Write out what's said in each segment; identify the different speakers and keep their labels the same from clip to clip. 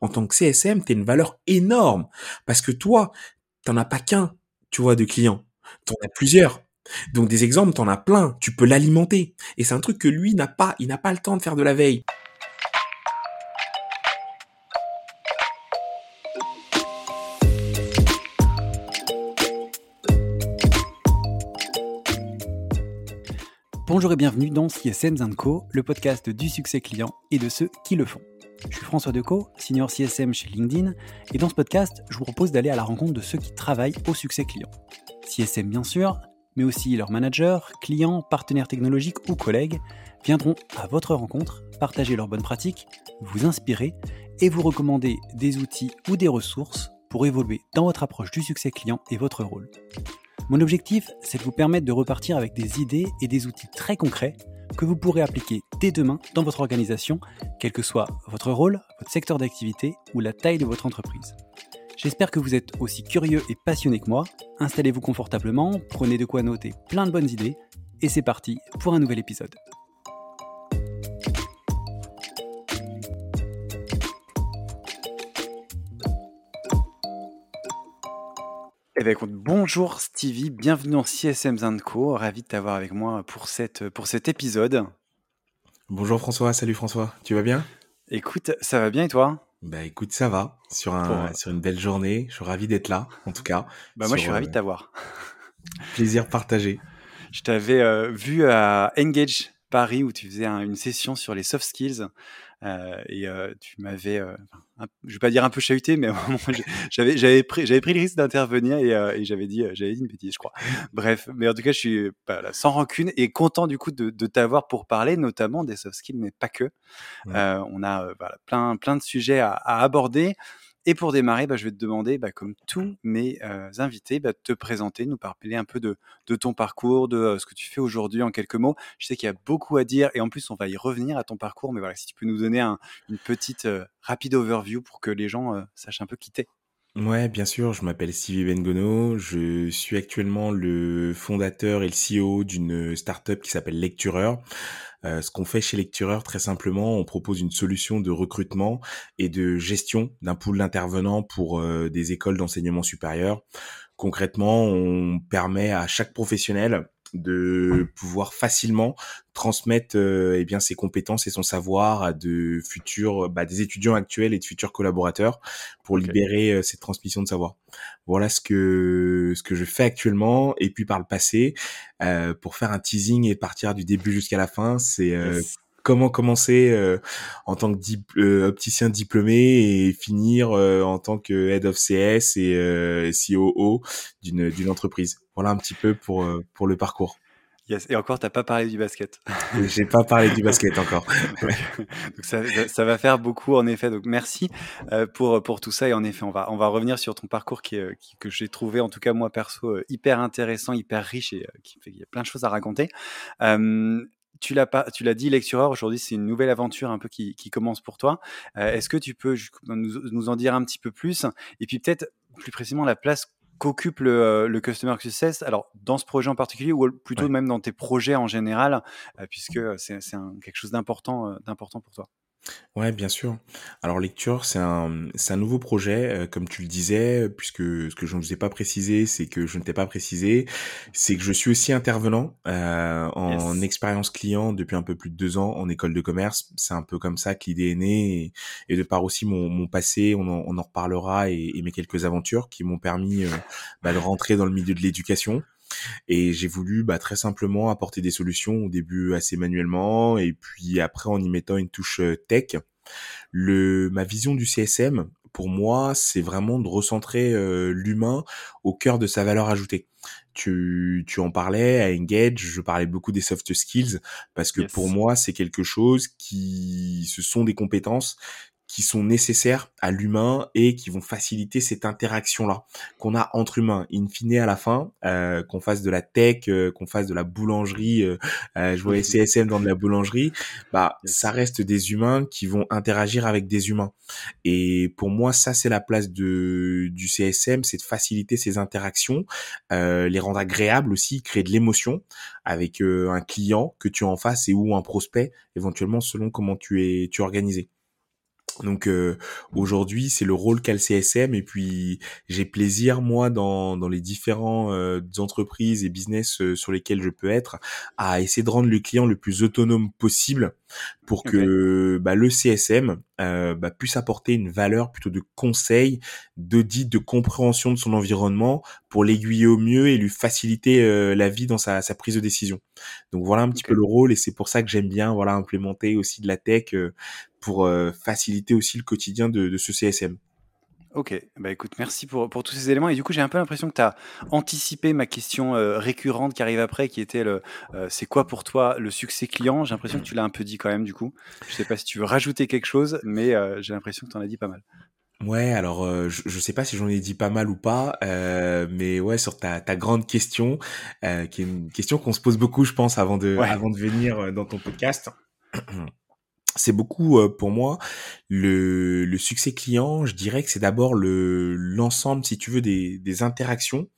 Speaker 1: en tant que CSM, tu une valeur énorme. Parce que toi, t'en as pas qu'un, tu vois, de clients. T'en as plusieurs. Donc des exemples, t'en as plein. Tu peux l'alimenter. Et c'est un truc que lui n'a pas. Il n'a pas le temps de faire de la veille.
Speaker 2: Bonjour et bienvenue dans CSM Co, le podcast du succès client et de ceux qui le font. Je suis François Decaux, senior CSM chez LinkedIn, et dans ce podcast, je vous propose d'aller à la rencontre de ceux qui travaillent au succès client. CSM bien sûr, mais aussi leurs managers, clients, partenaires technologiques ou collègues viendront à votre rencontre, partager leurs bonnes pratiques, vous inspirer et vous recommander des outils ou des ressources pour évoluer dans votre approche du succès client et votre rôle. Mon objectif, c'est de vous permettre de repartir avec des idées et des outils très concrets que vous pourrez appliquer dès demain dans votre organisation, quel que soit votre rôle, votre secteur d'activité ou la taille de votre entreprise. J'espère que vous êtes aussi curieux et passionné que moi. Installez-vous confortablement, prenez de quoi noter plein de bonnes idées, et c'est parti pour un nouvel épisode. Eh bien, écoute, bonjour Stevie, bienvenue en CSM Co. Ravi de t'avoir avec moi pour, cette, pour cet épisode.
Speaker 1: Bonjour François, salut François, tu vas bien?
Speaker 2: Écoute, ça va bien et toi?
Speaker 1: Bah écoute, ça va, sur, un, sur une belle journée, je suis ravi d'être là, en tout cas.
Speaker 2: Bah moi je suis ravi de euh, t'avoir.
Speaker 1: plaisir partagé.
Speaker 2: Je t'avais euh, vu à Engage Paris où tu faisais une session sur les soft skills. Euh, et tu m'avais, euh, je vais pas dire un peu chahuté, mais j'avais j'avais pris j'avais pris le risque d'intervenir et, et j'avais dit j'avais dit une bêtise, je crois. Bref, mais en tout cas, je suis sans rancune et content du coup de, de t'avoir pour parler, notamment des soft skills, mais pas que. on a plein plein de sujets à, à aborder. Et pour démarrer, bah, je vais te demander, bah, comme tous mes euh, invités, bah, de te présenter, nous parler un peu de, ton parcours, de euh, ce que tu fais aujourd'hui en quelques mots. Je sais qu'il y a beaucoup à dire et en plus, on va y revenir à ton parcours. Mais voilà, si tu peux nous donner une petite euh, rapide overview pour que les gens sachent un peu qui t'es.
Speaker 1: Ouais, bien sûr, je m'appelle Stevie Bengono, je suis actuellement le fondateur et le CEO d'une startup qui s'appelle Lectureur. Euh, ce qu'on fait chez Lectureur, très simplement, on propose une solution de recrutement et de gestion d'un pool d'intervenants pour euh, des écoles d'enseignement supérieur. Concrètement, on permet à chaque professionnel de pouvoir facilement transmettre euh, eh bien ses compétences et son savoir à de futurs bah, des étudiants actuels et de futurs collaborateurs pour libérer euh, cette transmission de savoir. Voilà ce que ce que je fais actuellement et puis par le passé euh, pour faire un teasing et partir du début jusqu'à la fin, c'est euh, comment commencer euh, en tant que euh, opticien diplômé et finir euh, en tant que head of CS et COO d'une d'une entreprise. Voilà un petit peu pour pour le parcours.
Speaker 2: Yes. Et encore, t'as pas parlé du basket.
Speaker 1: J'ai pas parlé du basket encore.
Speaker 2: Donc ça, ça, va faire beaucoup en effet. Donc merci pour pour tout ça. Et en effet, on va on va revenir sur ton parcours qui, est, qui que j'ai trouvé en tout cas moi perso hyper intéressant, hyper riche et qui fait qu'il y a plein de choses à raconter. Euh, tu l'as pas, tu l'as dit, lectureur. Aujourd'hui, c'est une nouvelle aventure un peu qui, qui commence pour toi. Euh, est-ce que tu peux nous, nous, en dire un petit peu plus? Et puis peut-être plus précisément la place qu'occupe le, euh, le, Customer Success. Alors dans ce projet en particulier ou plutôt même dans tes projets en général, euh, puisque c'est quelque chose d'important, d'important pour toi?
Speaker 1: Ouais, bien sûr. Alors lecture, c'est un, c'est un nouveau projet, euh, comme tu le disais, puisque ce que je ne vous ai pas précisé, c'est que je ne t'ai pas précisé, c'est que je suis aussi intervenant euh, en expérience client depuis un peu plus de deux ans en école de commerce. C'est un peu comme ça que l'idée est née, et, de par aussi mon, mon passé, on en, on en reparlera, et, mes quelques aventures qui m'ont permis euh, bah, de rentrer dans le milieu de l'éducation. Et j'ai voulu bah, très simplement apporter des solutions au début assez manuellement et puis après en y mettant une touche euh, tech. Le, ma vision du CSM, pour moi, c'est vraiment de recentrer euh, l'humain au cœur de sa valeur ajoutée. Tu, tu en parlais à Engage, je parlais beaucoup des soft skills parce que pour moi, c'est quelque chose qui, ce sont des compétences qui sont nécessaires à l'humain et qui vont faciliter cette interaction-là qu'on a entre humains. In fine, à la fin, euh, qu'on fasse de la tech, euh, qu'on fasse de la boulangerie, euh, euh je voyais CSM dans de la boulangerie, bah ça reste des humains qui vont interagir avec des humains. Et pour moi, ça c'est la place de du CSM, c'est de faciliter ces interactions, euh, les rendre agréables aussi, créer de l'émotion avec un client que tu as en face et ou un prospect éventuellement selon comment tu es tu es organisé. Donc euh, aujourd'hui, c'est le rôle qu'a le CSM et puis j'ai plaisir moi dans dans les différents euh, entreprises et business euh, sur lesquels je peux être à essayer de rendre le client le plus autonome possible pour que bah, le CSM bah, puisse apporter une valeur plutôt de conseil, d'audit, de compréhension de son environnement pour l'aiguiller au mieux et lui faciliter la vie dans sa, sa prise de décision. Donc voilà un petit peu le rôle et c'est pour ça que j'aime bien voilà implémenter aussi de la tech pour euh, faciliter aussi le quotidien de, ce CSM.
Speaker 2: Ok, bah écoute, merci pour, pour tous ces éléments. Et du coup, j'ai un peu l'impression que tu as anticipé ma question euh, récurrente qui arrive après, qui était le euh, c'est quoi pour toi le succès client? J'ai l'impression que tu l'as un peu dit quand même, du coup. Je sais pas si tu veux rajouter quelque chose, mais j'ai l'impression que tu en as dit pas mal.
Speaker 1: Ouais, alors je, je sais pas si j'en ai dit pas mal ou pas, mais ouais, sur ta, ta grande question, qui est une question qu'on se pose beaucoup, je pense, avant de, avant de venir dans ton podcast. c'est beaucoup pour moi le, le, succès client. Je dirais que c'est d'abord le l'ensemble, si tu veux, des, des interactions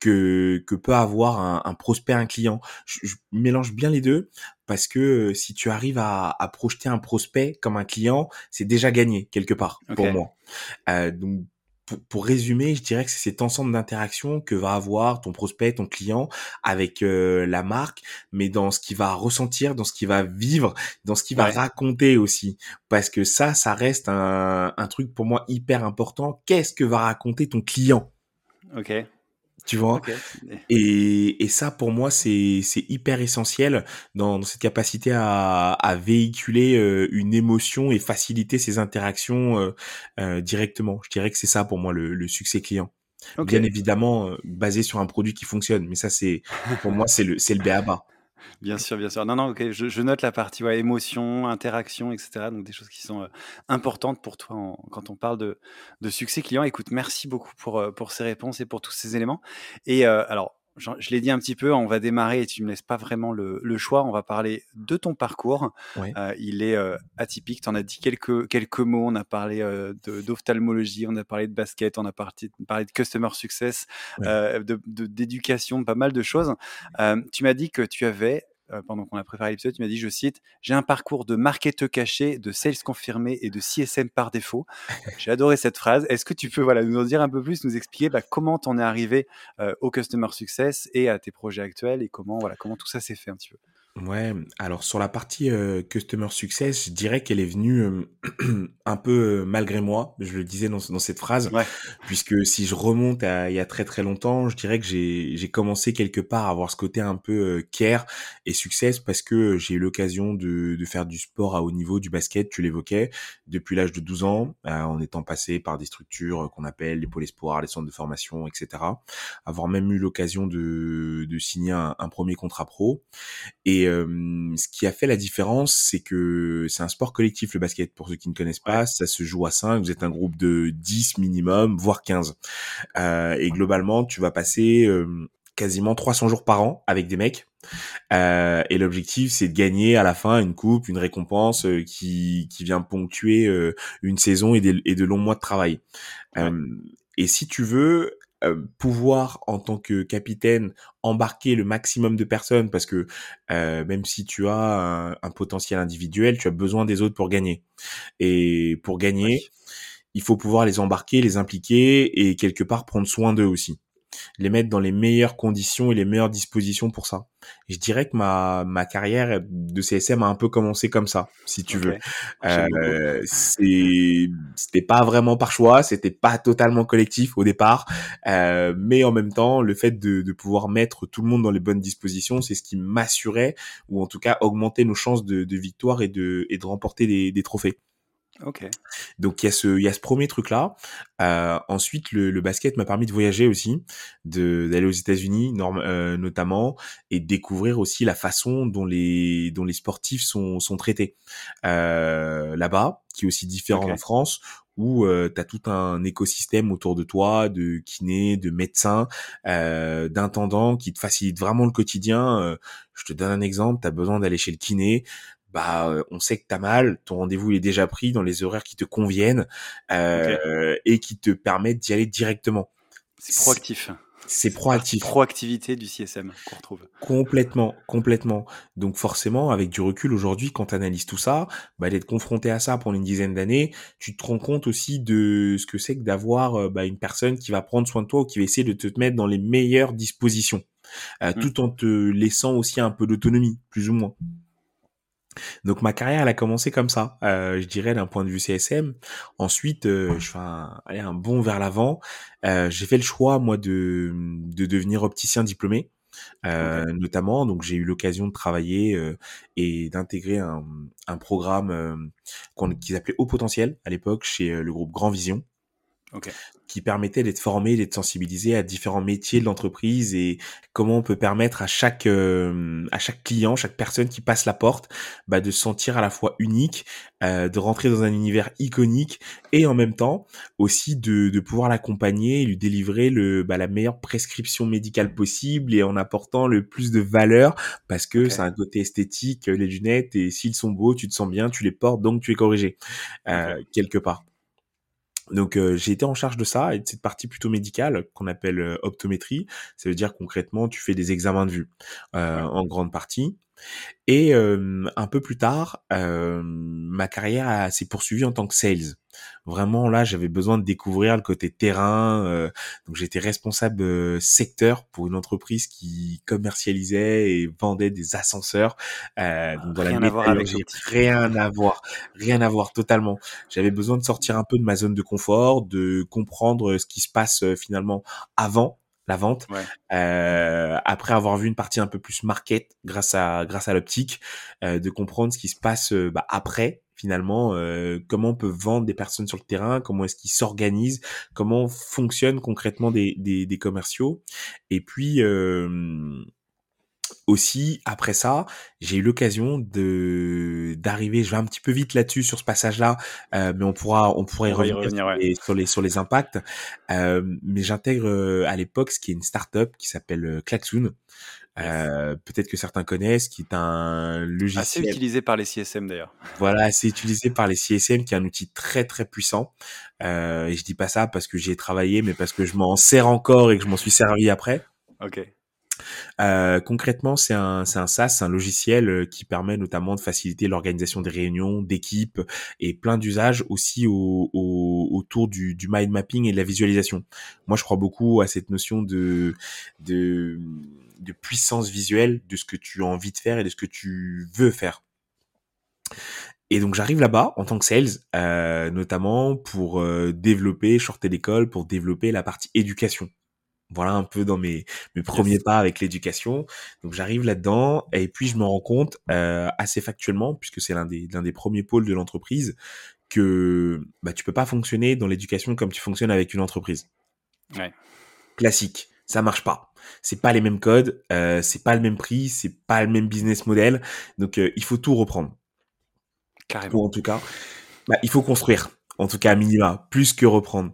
Speaker 1: que que peut avoir un, un prospect, un client. Je, mélange bien les deux parce que si tu arrives à, à projeter un prospect comme un client, c'est déjà gagné quelque part pour moi. Euh, donc pour, résumer, je dirais que c'est cet ensemble d'interactions que va avoir ton prospect, ton client avec euh, la marque, mais dans ce qu'il va ressentir, dans ce qu'il va vivre, dans ce qu'il va raconter aussi. Parce que ça, ça reste un, un truc pour moi hyper important. Qu'est-ce que va raconter ton client?
Speaker 2: Ok
Speaker 1: tu vois? Et, et ça, pour moi, c'est c'est hyper essentiel dans, dans cette capacité à, à véhiculer euh, une émotion et faciliter ces interactions euh, euh, directement. Je dirais que c'est ça pour moi le, le succès client. Bien évidemment, basé sur un produit qui fonctionne, mais ça, c'est pour moi, c'est le c'est le BABA.
Speaker 2: Bien sûr, bien sûr. Non, non, ok, je, note la partie ouais, émotion, interaction, etc. Donc des choses qui sont euh, importantes pour toi quand on parle de, succès client. Écoute, merci beaucoup pour, euh, pour ces réponses et pour tous ces éléments. Et euh, alors, je, l'ai dit un petit peu, on va démarrer et tu me laisses pas vraiment le, le choix. On va parler de ton parcours. il est atypique. Tu en as dit quelques, quelques mots. On a parlé d'ophtalmologie, on a parlé de basket, on a parlé, parlé de customer success, de d'éducation, pas mal de choses. tu m'as dit que tu avais euh, pendant qu'on a préparé l'épisode, tu m'as dit, je cite, j'ai un parcours de marketeur caché, de sales confirmé et de CSM par défaut. J'ai adoré cette phrase. Est-ce que tu peux voilà, nous en dire un peu plus, nous expliquer bah, comment tu en es arrivé euh, au Customer Success et à tes projets actuels et comment, voilà, comment tout ça s'est fait un petit peu?
Speaker 1: Ouais, alors sur la partie euh, customer success, je dirais qu'elle est venue euh, un peu euh, malgré moi, je le disais dans, dans cette phrase, puisque si je remonte à il y a très très longtemps, je dirais que j'ai j'ai commencé quelque part à avoir ce côté un peu care et success parce que j'ai eu l'occasion de, de faire du sport à haut niveau, du basket, tu l'évoquais, depuis l'âge de 12 ans, en étant passé par des structures qu'on appelle les pôles espoirs, les centres de formation, etc. Avoir même eu l'occasion de, de signer un, un premier contrat pro et et ce qui a fait la différence, c'est que c'est un sport collectif le basket. Pour ceux qui ne connaissent pas, ça se joue à 5. Vous êtes un groupe de 10 minimum, voire 15. Euh, et globalement, tu vas passer quasiment 300 jours par an avec des mecs. Euh, et l'objectif, c'est de gagner à la fin une coupe, une récompense qui, qui vient ponctuer une saison et, et, de longs mois de travail. et si tu veux, euh, pouvoir en tant que capitaine embarquer le maximum de personnes parce que euh, même si tu as un, potentiel individuel, tu as besoin des autres pour gagner. Et pour gagner, il faut pouvoir les embarquer, les impliquer et quelque part prendre soin d'eux aussi les mettre dans les meilleures conditions et les meilleures dispositions pour ça. je dirais que ma, ma carrière de CSM a un peu commencé comme ça, si tu veux. Euh, c'était pas vraiment par choix, c'était pas totalement collectif au départ, euh, mais en même temps, le fait de, de pouvoir mettre tout le monde dans les bonnes dispositions, c'est ce qui m'assurait, ou en tout cas augmenter nos chances de, de victoire et de, et de remporter des, des trophées.
Speaker 2: Ok.
Speaker 1: Donc il y a ce il y a ce premier truc là. Euh, ensuite le, le basket m'a permis de voyager aussi, de d'aller aux États-Unis euh, notamment et de découvrir aussi la façon dont les dont les sportifs sont sont traités euh, là-bas, qui est aussi différent en France où euh, tu as tout un écosystème autour de toi de kinés, de médecins, euh, d'intendants qui te facilitent vraiment le quotidien. Euh, je te donne un exemple, tu as besoin d'aller chez le kiné, bah euh, on sait que t'as mal, ton rendez-vous est déjà pris dans les horaires qui te conviennent euh, et qui te permettent d'y aller directement.
Speaker 2: C'est proactif.
Speaker 1: C'est proactif.
Speaker 2: Proactivité du CSM qu'on retrouve.
Speaker 1: Complètement, complètement. Donc forcément, avec du recul aujourd'hui, quand tu analyses tout ça, bah, d'être confronté à ça pendant une dizaine d'années, tu te rends compte aussi de ce que c'est que d'avoir bah, une personne qui va prendre soin de toi ou qui va essayer de te mettre dans les meilleures dispositions, euh, mmh. tout en te laissant aussi un peu d'autonomie, plus ou moins. Donc ma carrière, elle a commencé comme ça, euh, je dirais d'un point de vue CSM. Ensuite, euh, je fais un, allez, un bond vers l'avant. Euh, j'ai fait le choix, moi, de, de devenir opticien diplômé. Euh, notamment, donc j'ai eu l'occasion de travailler euh, et d'intégrer un, un programme qu'on, qui s'appelait Haut Potentiel à l'époque chez le groupe Grand Vision.
Speaker 2: Okay
Speaker 1: qui permettait d'être formé, d'être sensibilisé à différents métiers de l'entreprise et comment on peut permettre à chaque euh, à chaque client, chaque personne qui passe la porte, bah, de se sentir à la fois unique, euh, de rentrer dans un univers iconique et en même temps aussi de, de pouvoir l'accompagner et lui délivrer le bah, la meilleure prescription médicale possible et en apportant le plus de valeur parce que c'est un côté esthétique les lunettes et s'ils sont beaux, tu te sens bien, tu les portes donc tu es corrigé euh, quelque part. Donc euh, j'ai été en charge de ça et de cette partie plutôt médicale qu'on appelle euh, optométrie. Ça veut dire concrètement tu fais des examens de vue euh, en grande partie. Et un peu plus tard, ma carrière s'est poursuivie en tant que sales. Vraiment là, j'avais besoin de découvrir le côté terrain. donc j'étais responsable secteur pour une entreprise qui commercialisait et vendait des ascenseurs.
Speaker 2: Euh, donc rien à voir avec
Speaker 1: rien à voir, rien à voir totalement. J'avais besoin de sortir un peu de ma zone de confort, de comprendre ce qui se passe finalement avant la vente. Euh, après avoir vu une partie un peu plus market grâce à grâce à l'optique, euh, de comprendre ce qui se passe euh, bah, après finalement, euh, comment on peut vendre des personnes sur le terrain, comment est-ce qu'ils s'organisent, comment fonctionnent concrètement des, des, des commerciaux. Et puis aussi après ça, j'ai eu l'occasion de d'arriver. Je vais un petit peu vite là-dessus sur ce passage-là, euh, mais on pourra on pourrait revenir, sur, les, sur, les, impacts. Euh, mais j'intègre euh, à l'époque ce qui est une start-up qui s'appelle Klaxoon. Peut-être que certains connaissent, qui est un logiciel
Speaker 2: assez utilisé par les CSM d'ailleurs.
Speaker 1: Voilà, assez utilisé par les CSM, qui est un outil très très puissant. Euh, et je dis pas ça parce que j'y ai travaillé, mais parce que je m'en sers encore et que je m'en suis servi après.
Speaker 2: Ok.
Speaker 1: Euh, concrètement, c'est un, c'est un SaaS, un logiciel euh, qui permet notamment de faciliter l'organisation des réunions, d'équipes et plein d'usages aussi au, autour du, du mind mapping et de la visualisation. Moi, je crois beaucoup à cette notion de, de, de puissance visuelle de ce que tu as envie de faire et de ce que tu veux faire. Et donc j'arrive là-bas en tant que sales, euh, notamment pour euh, développer, shorter l'école, pour développer la partie éducation voilà un peu dans mes, mes premiers pas avec l'éducation. Donc j'arrive là-dedans et puis je me rends compte euh, assez factuellement, puisque c'est l'un des, l'un des premiers pôles de l'entreprise, que bah, tu peux pas fonctionner dans l'éducation comme tu fonctionnes avec une entreprise.
Speaker 2: Ouais.
Speaker 1: Classique, ça marche pas. C'est pas les mêmes codes, euh, c'est pas le même prix, c'est pas le même business model. Donc euh, il faut tout reprendre.
Speaker 2: Carrément.
Speaker 1: Ou en tout cas, bah, il faut construire. En tout cas, à minima, plus que reprendre.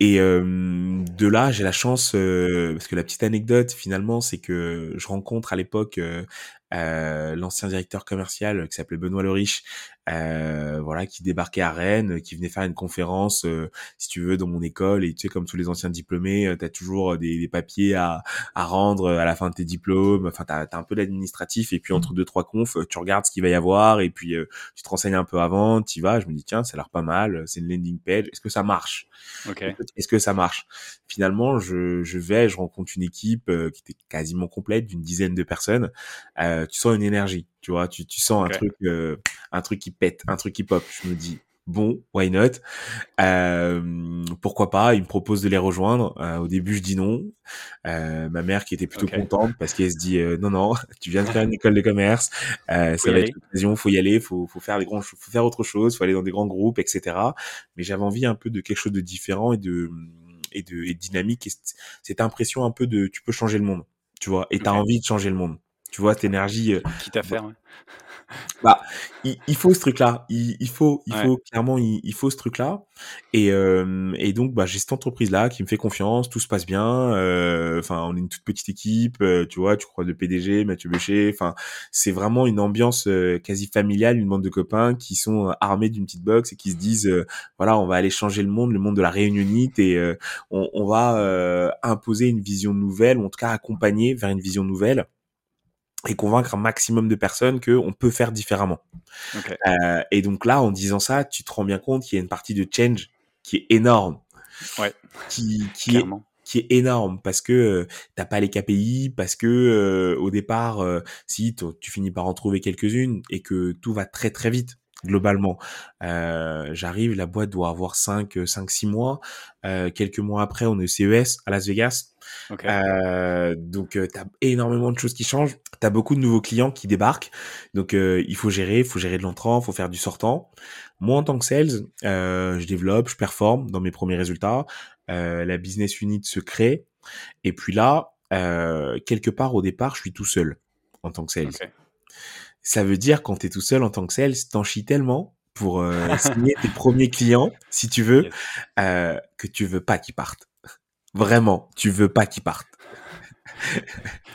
Speaker 1: Et de là, j'ai la chance, parce que la petite anecdote finalement, c'est que je rencontre à l'époque euh, l'ancien directeur commercial qui s'appelait Benoît Le Riche, euh, voilà, qui débarquait à Rennes, qui venait faire une conférence, euh, si tu veux, dans mon école. Et tu sais, comme tous les anciens diplômés, euh, tu as toujours des, des, papiers à, à rendre à la fin de tes diplômes. Enfin, tu as, un peu d'administratif. Et puis, entre mmh. deux, trois confs, tu regardes ce qu'il va y avoir. Et puis, tu te renseignes un peu avant, tu vas. Je me dis, tiens, ça a l'air pas mal. C'est une landing page. Est-ce que ça marche?
Speaker 2: Okay.
Speaker 1: Est-ce que ça marche? Finalement, je, je vais, je rencontre une équipe qui était quasiment complète, d'une dizaine de personnes. tu sens une énergie tu vois, tu, tu sens un truc, euh, un truc qui pète, un truc qui pop. Je me dis, bon, why not? Euh, Pourquoi pas? Il me propose de les rejoindre. Euh, au début, je dis non. Euh, ma mère qui était plutôt contente parce qu'elle se dit non, non, tu viens de faire une école de commerce, ça va être l'occasion, faut y aller, faut, faut faire des grands, faut faire autre chose, faut aller dans des grands groupes, etc. Mais j'avais envie un peu de quelque chose de différent et de et de et dynamique. Et cette impression un peu de, tu peux changer le monde, tu vois, et t'as envie de changer le monde. Tu vois, cette énergie.
Speaker 2: Quitte à faire,
Speaker 1: bah, il, faut ce truc-là. Il, faut, il faut clairement, il, faut ce truc-là. Et, euh, et donc, bah, j'ai cette entreprise-là qui me fait confiance, tout se passe bien. Euh, enfin, on est une toute petite équipe, euh, tu vois. Tu crois le PDG, Mathieu Bécher. Enfin, c'est vraiment une ambiance quasi familiale, une bande de copains qui sont armés d'une petite box et qui se disent, voilà, on va aller changer le monde, le monde de la réunionite, et on, on, va imposer une vision nouvelle, ou en tout cas accompagner vers une vision nouvelle et convaincre un maximum de personnes qu'on peut faire différemment. Euh, et donc là, en disant ça, tu te rends bien compte qu'il y a une partie de change qui est énorme.
Speaker 2: Ouais.
Speaker 1: Qui, qui est qui est énorme parce que euh, t'as pas les KPI, parce que euh, au départ, euh, si tu finis par en trouver quelques-unes et que tout va très très vite globalement. Euh, J'arrive, la boîte doit avoir 5, 5 6 mois. Euh, quelques mois après, on est au CES à Las Vegas. Euh, donc, euh, tu as énormément de choses qui changent. Tu as beaucoup de nouveaux clients qui débarquent. Donc, euh, il faut gérer, il faut gérer de l'entrant, il faut faire du sortant. Moi, en tant que sales, je développe, je performe dans mes premiers résultats. la business unit se crée. Et puis là, quelque part au départ, je suis tout seul en tant que sales ça veut dire quand tu es tout seul en tant que sales, t'en chies tellement pour euh, signer tes premiers clients, si tu veux, euh, que tu veux pas qu'ils partent. Vraiment, tu veux pas qu'ils partent.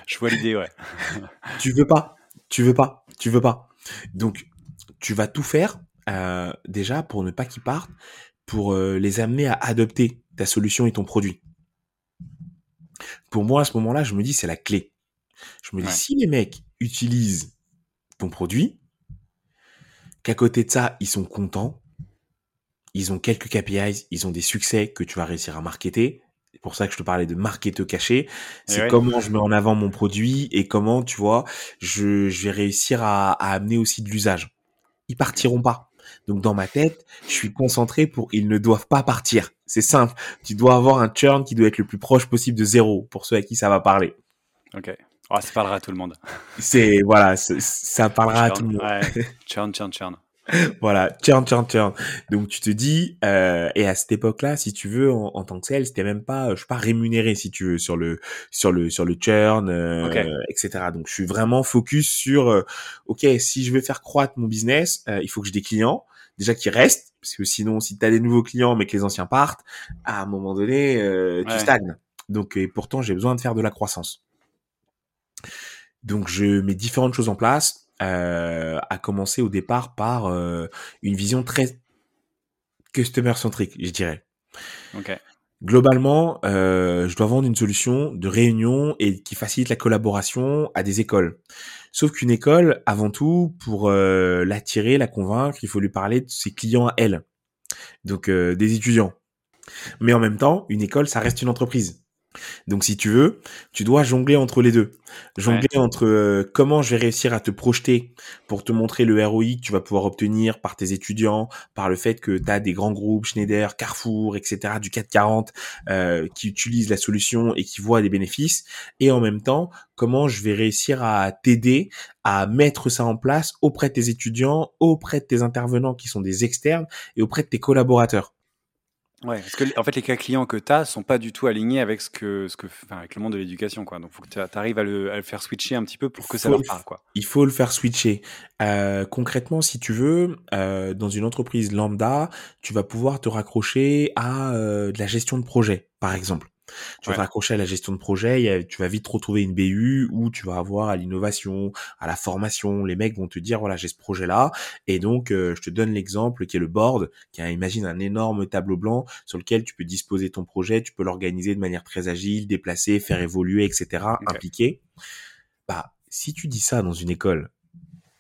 Speaker 2: Je vois l'idée, ouais.
Speaker 1: tu veux pas, tu veux pas, tu veux pas. Donc, tu vas tout faire euh, déjà pour ne pas qu'ils partent, pour euh, les amener à adopter ta solution et ton produit. Pour moi, à ce moment-là, je me dis c'est la clé. Je me dis si les mecs utilisent ton produit, qu'à côté de ça, ils sont contents, ils ont quelques KPIs, ils ont des succès que tu vas réussir à marketer. C'est pour ça que je te parlais de marketer caché. C'est comment je mets en avant mon produit et comment, tu vois, je, vais réussir à, amener aussi de l'usage. Ils partiront pas. Donc dans ma tête, je suis concentré pour ils ne doivent pas partir. C'est simple. Tu dois avoir un churn qui doit être le plus proche possible de zéro pour ceux à qui ça va parler.
Speaker 2: Ok. Oh, ça parlera à tout le monde.
Speaker 1: C'est voilà, ça parlera à tout le monde. Ouais.
Speaker 2: Churn, churn, churn.
Speaker 1: voilà, churn, churn, churn. Donc tu te dis, euh, et à cette époque-là, si tu veux, en, tant que sales, c'était même pas, je suis pas rémunéré, si tu veux, sur le sur le sur le churn, euh, etc. Donc je suis vraiment focus sur, euh, ok, si je veux faire croître mon business, euh, il faut que j'ai des clients déjà qui restent, parce que sinon, si tu as des nouveaux clients mais que les anciens partent, à un moment donné, tu stagnes. Donc et pourtant, j'ai besoin de faire de la croissance. Donc je mets différentes choses en place, euh, à commencer au départ par euh, une vision très customer centrique, je dirais.
Speaker 2: Okay.
Speaker 1: Globalement, euh, je dois vendre une solution de réunion et qui facilite la collaboration à des écoles. Sauf qu'une école, avant tout, pour euh, l'attirer, la convaincre, il faut lui parler de ses clients à elle, donc euh, des étudiants. Mais en même temps, une école, ça reste une entreprise. Donc si tu veux, tu dois jongler entre les deux. Jongler entre euh, comment je vais réussir à te projeter pour te montrer le ROI que tu vas pouvoir obtenir par tes étudiants, par le fait que tu as des grands groupes, Schneider, Carrefour, etc., du 440, euh, qui utilisent la solution et qui voient des bénéfices. Et en même temps, comment je vais réussir à t'aider à mettre ça en place auprès de tes étudiants, auprès de tes intervenants qui sont des externes et auprès de tes collaborateurs.
Speaker 2: Ouais, parce que en fait, les cas clients que tu as sont pas du tout alignés avec ce que, ce que, enfin, avec le monde de l'éducation, quoi. Donc, faut que tu arrives à le, à le, faire switcher un petit peu pour que ça leur parle, quoi.
Speaker 1: Il faut le faire switcher. Euh, concrètement, si tu veux, euh, dans une entreprise lambda, tu vas pouvoir te raccrocher à euh, de la gestion de projet, par exemple. Tu vas te raccrocher à la gestion de projet, tu vas vite retrouver une BU où tu vas avoir à l'innovation, à la formation. Les mecs vont te dire voilà j'ai ce projet là et donc euh, je te donne l'exemple qui est le board, qui imagine un énorme tableau blanc sur lequel tu peux disposer ton projet, tu peux l'organiser de manière très agile, déplacer, faire évoluer, etc. Impliquer. Bah si tu dis ça dans une école,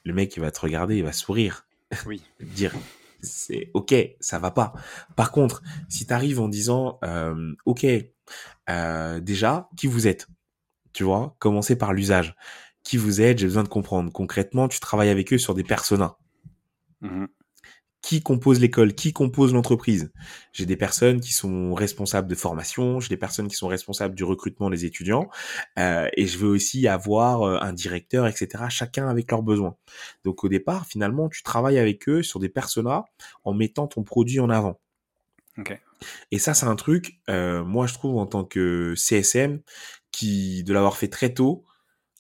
Speaker 1: le mec il va te regarder, il va sourire,
Speaker 2: oui.
Speaker 1: dire c'est ok, ça va pas. Par contre, si tu arrives en disant euh, ok, euh, déjà, qui vous êtes Tu vois, commencer par l'usage. Qui vous êtes J'ai besoin de comprendre. Concrètement, tu travailles avec eux sur des personas. Mmh qui compose l'école, qui compose l'entreprise? J'ai des personnes qui sont responsables de formation, j'ai des personnes qui sont responsables du recrutement des étudiants, euh, et je veux aussi avoir euh, un directeur, etc. Chacun avec leurs besoins. Donc au départ, finalement, tu travailles avec eux sur des personas en mettant ton produit en avant.
Speaker 2: Okay.
Speaker 1: Et ça, c'est un truc, euh, moi, je trouve, en tant que CSM, qui, de l'avoir fait très tôt,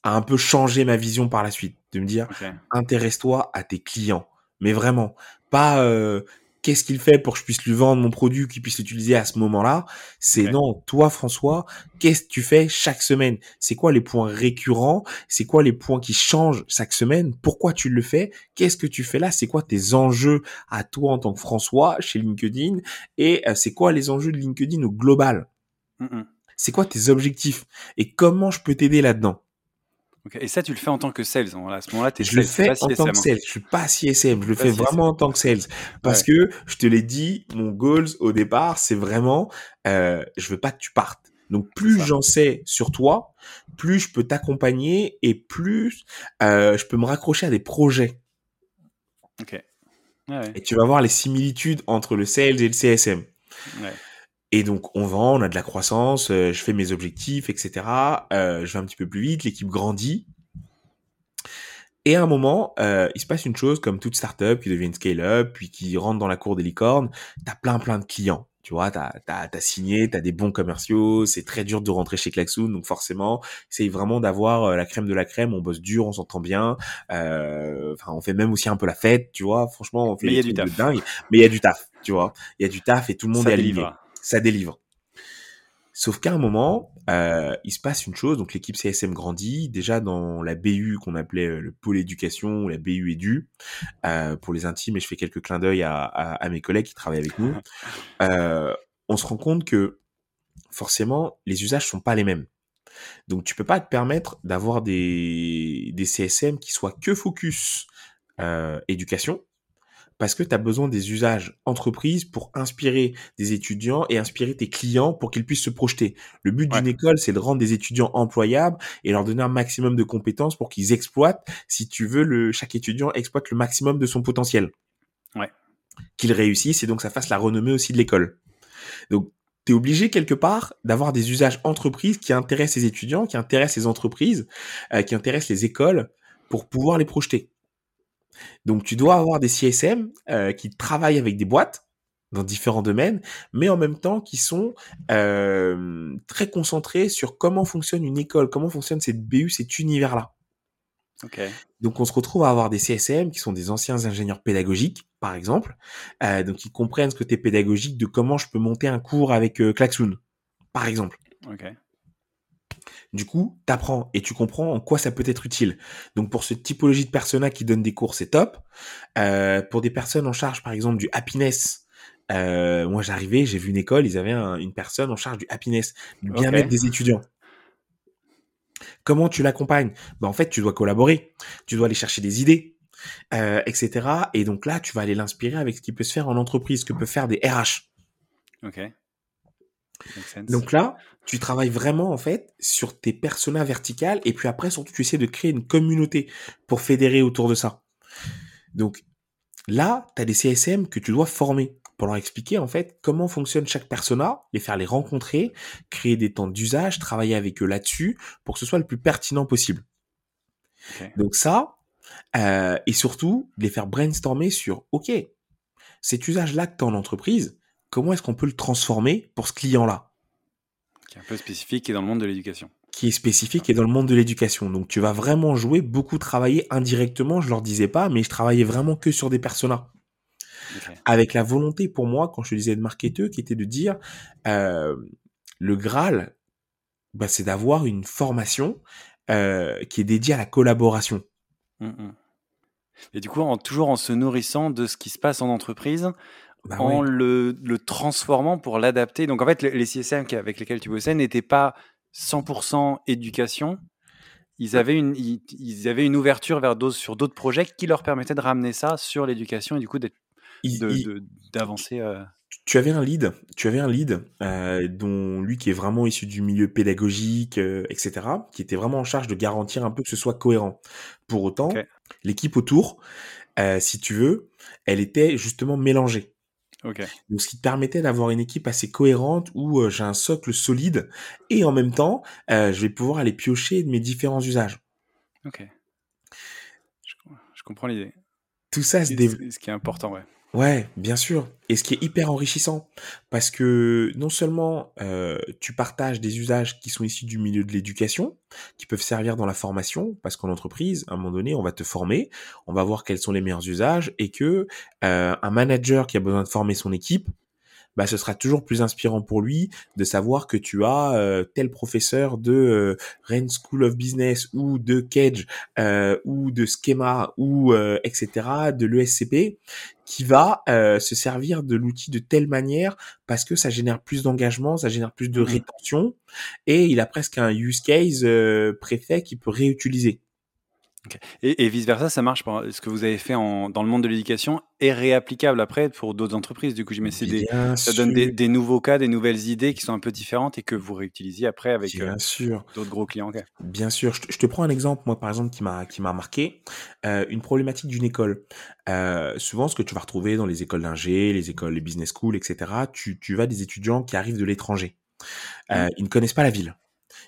Speaker 1: a un peu changé ma vision par la suite. de me dire intéresse-toi à tes clients, mais vraiment pas euh, qu'est-ce qu'il fait pour que je puisse lui vendre mon produit, qu'il puisse l'utiliser à ce moment-là? C'est non, toi François, qu'est-ce que tu fais chaque semaine? C'est quoi les points récurrents? C'est quoi les points qui changent chaque semaine? Pourquoi tu le fais? Qu'est-ce que tu fais là? C'est quoi tes enjeux à toi en tant que François chez LinkedIn? Et euh, c'est quoi les enjeux de LinkedIn au global? C'est quoi tes objectifs? Et comment je peux t'aider là-dedans?
Speaker 2: Et ça, tu le fais en tant que sales. À ce moment-là,
Speaker 1: Je le fais en tant que sales. Je suis pas CSM. Je le fais vraiment en tant que sales. Parce que, je te l'ai dit, mon goals au départ, c'est vraiment, euh, je veux pas que tu partes. Donc, plus j'en sais sur toi, plus je peux t'accompagner et plus euh, je peux me raccrocher à des projets.
Speaker 2: Ok.
Speaker 1: Et tu vas voir les similitudes entre le sales et le CSM. Ouais. Et donc on vend, on a de la croissance, euh, je fais mes objectifs, etc. Euh, je vais un petit peu plus vite, l'équipe grandit. Et à un moment, euh, il se passe une chose comme toute startup qui devient une scale-up, puis qui rentre dans la cour des licornes. T'as plein plein de clients. Tu vois, t'as as, as, signé, t'as des bons commerciaux, c'est très dur de rentrer chez Klaxoon, donc forcément, c'est vraiment d'avoir euh, la crème de la crème. On bosse dur, on s'entend bien. Euh, enfin, on fait même aussi un peu la fête, tu vois. Franchement, on fait
Speaker 2: des trucs de
Speaker 1: dingue. Mais il y a du taf, tu vois. Il y a du taf et tout le monde est aligné ça délivre. Sauf qu'à un moment, euh, il se passe une chose, donc l'équipe CSM grandit, déjà dans la BU qu'on appelait euh, le pôle éducation, la BU édu, euh, pour les intimes, et je fais quelques clins d'œil à, mes collègues qui travaillent avec nous, on se rend compte que forcément, les usages sont pas les mêmes. Donc tu peux pas te permettre d'avoir des, des CSM qui soient que focus éducation, parce que tu as besoin des usages entreprises pour inspirer des étudiants et inspirer tes clients pour qu'ils puissent se projeter. Le but d'une école, c'est de rendre des étudiants employables et leur donner un maximum de compétences pour qu'ils exploitent, si tu veux, le, chaque étudiant exploite le maximum de son potentiel.
Speaker 2: Ouais.
Speaker 1: Qu'il réussisse et donc ça fasse la renommée aussi de l'école. Donc, tu es obligé quelque part d'avoir des usages entreprises qui intéressent les étudiants, qui intéressent les entreprises, euh, qui intéressent les écoles pour pouvoir les projeter. Donc tu dois avoir des CSM euh, qui travaillent avec des boîtes dans différents domaines, mais en même temps qui sont euh, très concentrés sur comment fonctionne une école, comment fonctionne cette BU, cet univers-là. Donc on se retrouve à avoir des CSM qui sont des anciens ingénieurs pédagogiques, par exemple, euh, donc ils comprennent ce côté pédagogique de comment je peux monter un cours avec euh, Klaxoon, par exemple.
Speaker 2: Okay.
Speaker 1: Du coup, tu apprends et tu comprends en quoi ça peut être utile. Donc pour cette typologie de persona qui donne des cours, c'est top. Euh, pour des personnes en charge, par exemple, du happiness, euh, moi j'arrivais, j'ai vu une école, ils avaient une personne en charge du happiness, du bien-être des étudiants. Comment tu l'accompagnes? Ben, En fait, tu dois collaborer, tu dois aller chercher des idées, euh, etc. Et donc là, tu vas aller l'inspirer avec ce qui peut se faire en entreprise, ce que peut faire des RH.
Speaker 2: Ok.
Speaker 1: Donc là, tu travailles vraiment en fait sur tes personas verticales et puis après surtout tu essaies de créer une communauté pour fédérer autour de ça. Donc là, tu as des CSM que tu dois former pour leur expliquer en fait comment fonctionne chaque persona, les faire les rencontrer, créer des temps d'usage, travailler avec eux là-dessus pour que ce soit le plus pertinent possible. Donc ça, euh, et surtout les faire brainstormer sur OK, cet usage-là que tu en entreprise, comment est-ce qu'on peut le transformer pour ce client-là
Speaker 2: Qui est un peu spécifique et dans le monde de l'éducation.
Speaker 1: Qui est spécifique et dans le monde de l'éducation. Donc tu vas vraiment jouer, beaucoup travailler indirectement, je leur disais pas, mais je travaillais vraiment que sur des personas. Avec la volonté pour moi, quand je disais de marketeur, qui était de dire euh, le Graal, bah, c'est d'avoir une formation euh, qui est dédiée à la collaboration.
Speaker 2: Mmh, mmh. Et du coup, en, toujours en se nourrissant de ce qui se passe en entreprise, bah en le, transformant pour l'adapter. Donc en fait, les, CSM avec lesquels tu bossais n'étaient pas 100% éducation. Ils avaient une, ils, avaient une ouverture vers sur d'autres projets qui leur permettaient de ramener ça sur l'éducation et du coup d'avancer. Euh.
Speaker 1: Tu avais un lead, tu avais un lead euh, dont lui qui est vraiment issu du milieu pédagogique, euh, etc., qui était vraiment en charge de garantir un peu que ce soit cohérent. Pour autant, l'équipe autour, si tu veux, elle était justement mélangée.
Speaker 2: Donc,
Speaker 1: ce qui te permettait d'avoir une équipe assez cohérente où euh, j'ai un socle solide et en même temps, euh, je vais pouvoir aller piocher de mes différents usages.
Speaker 2: Ok. Je, comprends l'idée.
Speaker 1: Tout ça
Speaker 2: se développe. Ce qui est important, ouais.
Speaker 1: Ouais, bien sûr. Et ce qui est hyper enrichissant, parce que non seulement euh, tu partages des usages qui sont issus du milieu de l'éducation, qui peuvent servir dans la formation, parce qu'en entreprise, à un moment donné, on va te former, on va voir quels sont les meilleurs usages, et que euh, un manager qui a besoin de former son équipe, bah, ce sera toujours plus inspirant pour lui de savoir que tu as euh, tel professeur de euh, Rain School of Business ou de Cage euh, ou de Schema ou etc. de l'ESCP qui va se servir de l'outil de telle manière parce que ça génère plus d'engagement, ça génère plus de mmh rétention et il a presque un use case préfet qu'il peut réutiliser.
Speaker 2: Et, vice-versa, ça marche pour ce que vous avez fait en, dans le monde de l'éducation est réapplicable après pour d'autres entreprises. Du coup, j'imagine des, ça donne des, nouveaux cas, des nouvelles idées qui sont un peu différentes et que vous réutilisiez après avec euh, d'autres gros clients.
Speaker 1: Bien sûr. Je te, prends un exemple, moi, par exemple, qui m'a qui m'a marqué. Euh, une problématique d'une école. Euh, souvent, ce que tu vas retrouver dans les écoles d'ingé, les écoles, les business schools, etc., tu, tu vas des étudiants qui arrivent de l'étranger. Mmh. Ils ne connaissent pas la ville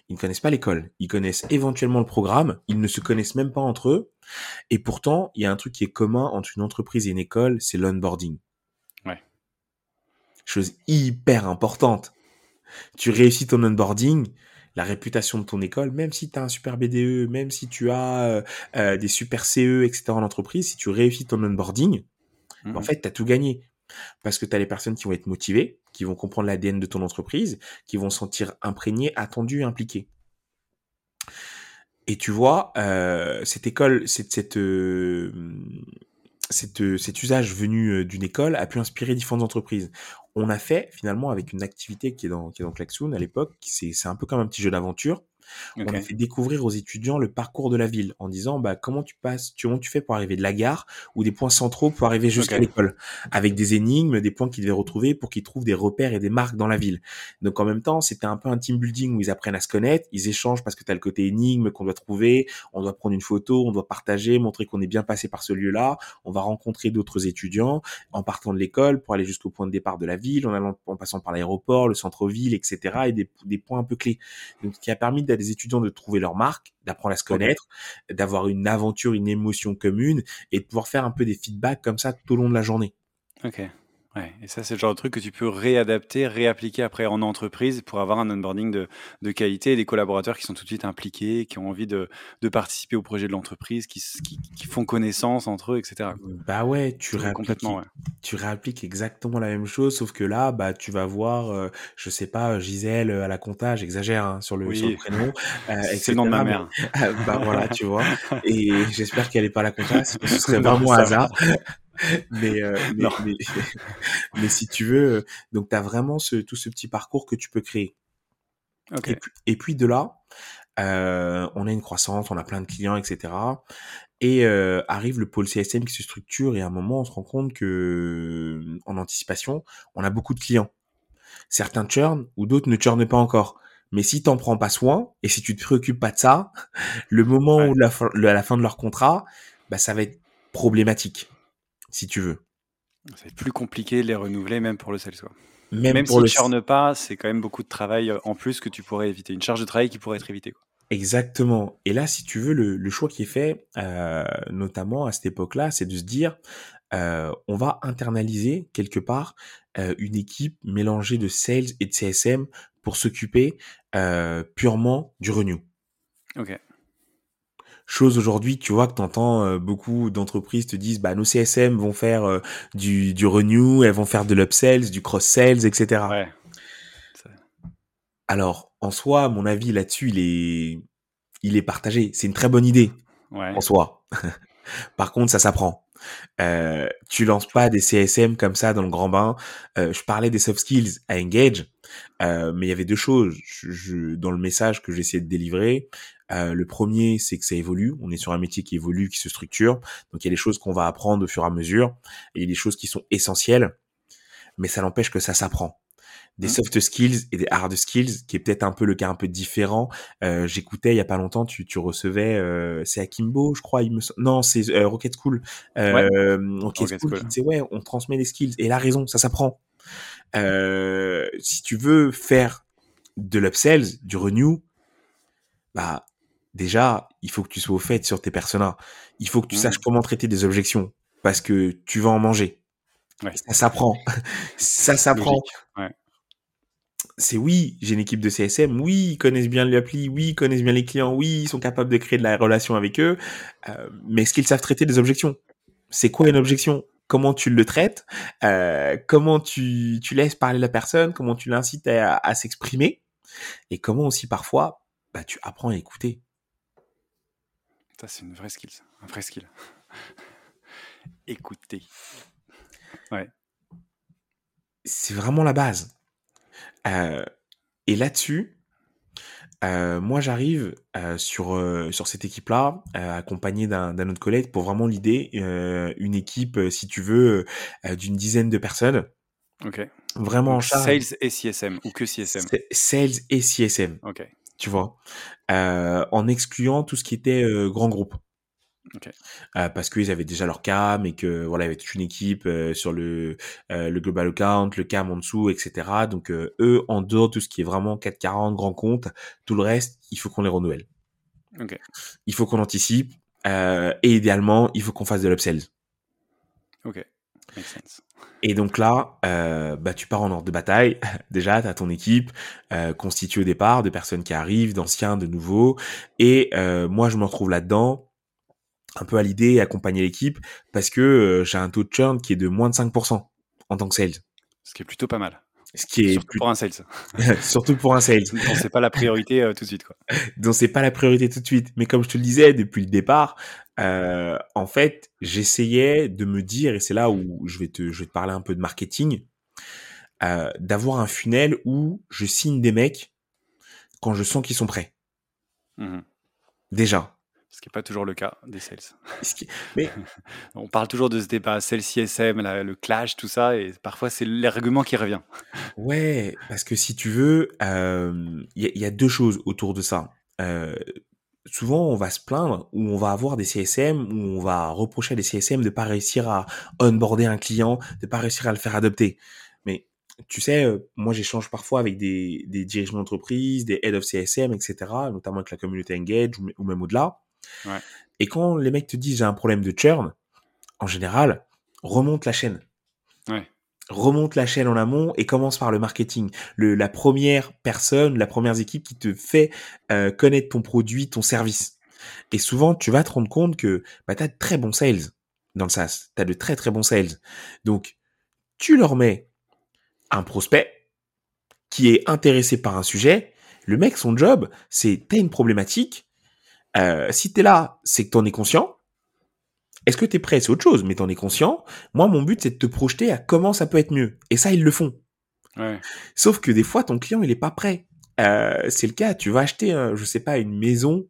Speaker 1: ils ne connaissent pas l'école, ils connaissent éventuellement le programme, ils ne se connaissent même pas entre eux. Et pourtant, il y a un truc qui est commun entre une entreprise et une école, c'est l'onboarding. Ouais. Chose hyper importante. Tu réussis ton onboarding, la réputation de ton école, même si tu as un super BDE, même si tu as euh, euh, des super CE, etc. en entreprise, si tu réussis ton onboarding, en mmh fait, tu as tout gagné. Parce que tu as les personnes qui vont être motivées, qui vont comprendre l'ADN de ton entreprise, qui vont se sentir imprégnées, attendues, impliquées. Et tu vois, euh, cette école, cette, cette, euh, cette, cet usage venu euh, d'une école a pu inspirer différentes entreprises. On a fait finalement avec une activité qui est dans, qui est dans Klaxoon à l'époque, c'est un peu comme un petit jeu d'aventure. On a fait découvrir aux étudiants le parcours de la ville en disant bah comment tu passes, comment tu fais pour arriver de la gare ou des points centraux pour arriver jusqu'à l'école, avec des énigmes, des points qu'ils devaient retrouver pour qu'ils trouvent des repères et des marques dans la ville. Donc en même temps, c'était un peu un team building où ils apprennent à se connaître, ils échangent parce que tu as le côté énigme qu'on doit trouver, on doit prendre une photo, on doit partager, montrer qu'on est bien passé par ce lieu-là, on va rencontrer d'autres étudiants en partant de l'école pour aller jusqu'au point de départ de la ville, en allant en passant par l'aéroport, le centre-ville, etc. et des, des points un peu clés. Donc ce qui a permis d'être des étudiants de trouver leur marque, d'apprendre à se connaître, d'avoir une aventure, une émotion commune et de pouvoir faire un peu des feedbacks comme ça tout au long de la journée.
Speaker 2: Ok. Ouais, et ça, c'est le genre de truc que tu peux réadapter, réappliquer après en entreprise pour avoir un onboarding de, de qualité et des collaborateurs qui sont tout de suite impliqués, qui ont envie de, de participer au projet de l'entreprise, qui, qui, qui, font connaissance entre eux, etc.
Speaker 1: Bah ouais, tu réappliques, tu réappliques exactement la même chose, sauf que là, bah, tu vas voir, euh, je sais pas, Gisèle à la compta, j'exagère hein, sur, le, sur le prénom.
Speaker 2: Euh, c'est le nom de ma mère.
Speaker 1: bah voilà, tu vois. Et j'espère qu'elle est pas à la compta, ce serait vraiment un hasard. Mais, euh, mais, mais, si tu veux, euh, donc tu as vraiment ce, tout ce petit parcours que tu peux créer. Et, puis, et, puis, de là, euh, on a une croissance, on a plein de clients, etc. Et euh, arrive le pôle CSM qui se structure et à un moment on se rend compte que en anticipation, on a beaucoup de clients. Certains churn ou d'autres ne churnent pas encore. Mais si t'en prends pas soin et si tu te préoccupes pas de ça, le moment où la, à la fin de leur contrat, bah, ça va être problématique si tu veux.
Speaker 2: C'est plus compliqué de les renouveler, même pour le sales. Même, même pour si le... pas, c'est quand même beaucoup de travail euh, en plus que tu pourrais éviter. Une charge de travail qui pourrait être évitée. Quoi.
Speaker 1: Exactement. Et là, si tu veux, le, choix qui est fait, euh, notamment à cette époque-là, c'est de se dire, euh, on va internaliser quelque part une équipe mélangée de sales et de CSM pour s'occuper purement du renew. Ok. Chose aujourd'hui, tu vois que tu entends euh, beaucoup d'entreprises te disent bah nos CSM vont faire euh, du, du renew, elles vont faire de l'upsells, du cross-sales, etc. Ouais. Alors, en soi, mon avis là-dessus, il est, il est partagé. C'est une très bonne idée ouais. en soi. Par contre, ça s'apprend. Euh, tu lances pas des CSM comme ça dans le grand bain. Euh, je parlais des soft skills à Engage, euh, mais il y avait deux choses je, dans le message que j'essayais de délivrer. Euh, le premier, c'est que ça évolue. On est sur un métier qui évolue, qui se structure. Donc il y a des choses qu'on va apprendre au fur et à mesure. Et il y a des choses qui sont essentielles, mais ça n'empêche que ça s'apprend des mmh. soft skills et des hard skills, qui est peut-être un peu le cas un peu différent. Euh, J'écoutais il y a pas longtemps, tu, tu recevais, euh, c'est Akimbo, je crois, il me non, c'est euh, Rocket School. Euh, Rocket, School, School. ouais, on transmet des skills. Et il a raison, ça s'apprend. Euh, si tu veux faire de l'upsells, du renew, bah déjà, il faut que tu sois au fait sur tes personas. Il faut que tu saches mmh. comment traiter des objections parce que tu vas en manger. Ça s'apprend. ça s'apprend. C'est oui, j'ai une équipe de CSM, oui, ils connaissent bien l'appli, oui, ils connaissent bien les clients, oui, ils sont capables de créer de la relation avec eux, euh, mais est-ce qu'ils savent traiter des objections? C'est quoi une objection? Comment tu le traites? Euh, Comment tu, tu laisses parler la personne? Comment tu l'incites à, s'exprimer? Et comment aussi parfois, bah, tu apprends à écouter.
Speaker 2: Ça, c'est une vraie skill, un vrai skill. écouter. Ouais.
Speaker 1: C'est vraiment la base. Euh, et là-dessus, euh, moi j'arrive euh, sur sur cette équipe-là, accompagné d'un autre collègue pour vraiment l'idée une équipe, si tu veux, d'une dizaine de personnes.
Speaker 2: Ok.
Speaker 1: Vraiment en
Speaker 2: Sales et CSM ou que CSM.
Speaker 1: Sales et CSM.
Speaker 2: Ok.
Speaker 1: Tu vois, en excluant tout ce qui était grand groupe. Euh, parce qu'ils avaient déjà leur cam et que voilà, il y avait toute une équipe euh, sur le euh, le global account, le cam en dessous, etc. Donc eux, en dehors de tout ce qui est vraiment 440 grand compte, tout le reste, il faut qu'on les renouvelle. Il faut qu'on anticipe et idéalement, il faut qu'on fasse de l'upsell.
Speaker 2: Ok, makes sense.
Speaker 1: Et donc là, bah, tu pars en ordre de bataille. Déjà, tu as ton équipe constituée au départ de personnes qui arrivent, d'anciens, de nouveaux. Et moi, je me retrouve là-dedans un peu à l'idée accompagner l'équipe parce que euh, j'ai un taux de churn qui est de moins de 5% en tant que sales.
Speaker 2: Ce qui est plutôt pas mal.
Speaker 1: Ce qui est
Speaker 2: surtout pour un sales.
Speaker 1: surtout pour un sales.
Speaker 2: Donc c'est pas la priorité euh, tout de suite quoi.
Speaker 1: Donc c'est pas la priorité tout de suite. Mais comme je te le disais depuis le départ, euh, en fait j'essayais de me dire et c'est là où je vais te je vais te parler un peu de marketing, euh, d'avoir un funnel où je signe des mecs quand je sens qu'ils sont prêts. Mmh Déjà.
Speaker 2: Ce qui n'est pas toujours le cas des sales.
Speaker 1: Mais
Speaker 2: on parle toujours de ce débat sales CSM, le clash, tout ça, et parfois c'est l'argument qui revient.
Speaker 1: Ouais, parce que si tu veux, il euh, y, a deux choses autour de ça. Euh, souvent, on va se plaindre ou on va avoir des CSM où on va reprocher à des CSM de pas réussir à onboarder un client, de pas réussir à le faire adopter. Mais tu sais, euh, moi j'échange parfois avec des, des dirigeants d'entreprise, des head of CSM, etc., notamment avec la communauté Engage ou même au-delà. Et quand les mecs te disent j'ai un problème de churn, en général, remonte la chaîne. Remonte la chaîne en amont et commence par le marketing. Le, la première personne, la première équipe qui te fait euh, connaître ton produit, ton service. Et souvent, tu vas te rendre compte que bah, tu as de très bons sales dans le SaaS. Tu as de très très bons sales. Donc, tu leur mets un prospect qui est intéressé par un sujet. Le mec, son job, c'est t'as une problématique, euh, si t'es là, c'est que t'en es conscient. Est-ce que t'es prêt? C'est autre chose, mais t'en es conscient. Moi, mon but, c'est de te projeter à comment ça peut être mieux. Et ça, ils le font. Sauf que des fois, ton client, il est pas prêt. Euh, c'est le cas. Tu vas acheter, je sais pas, une maison,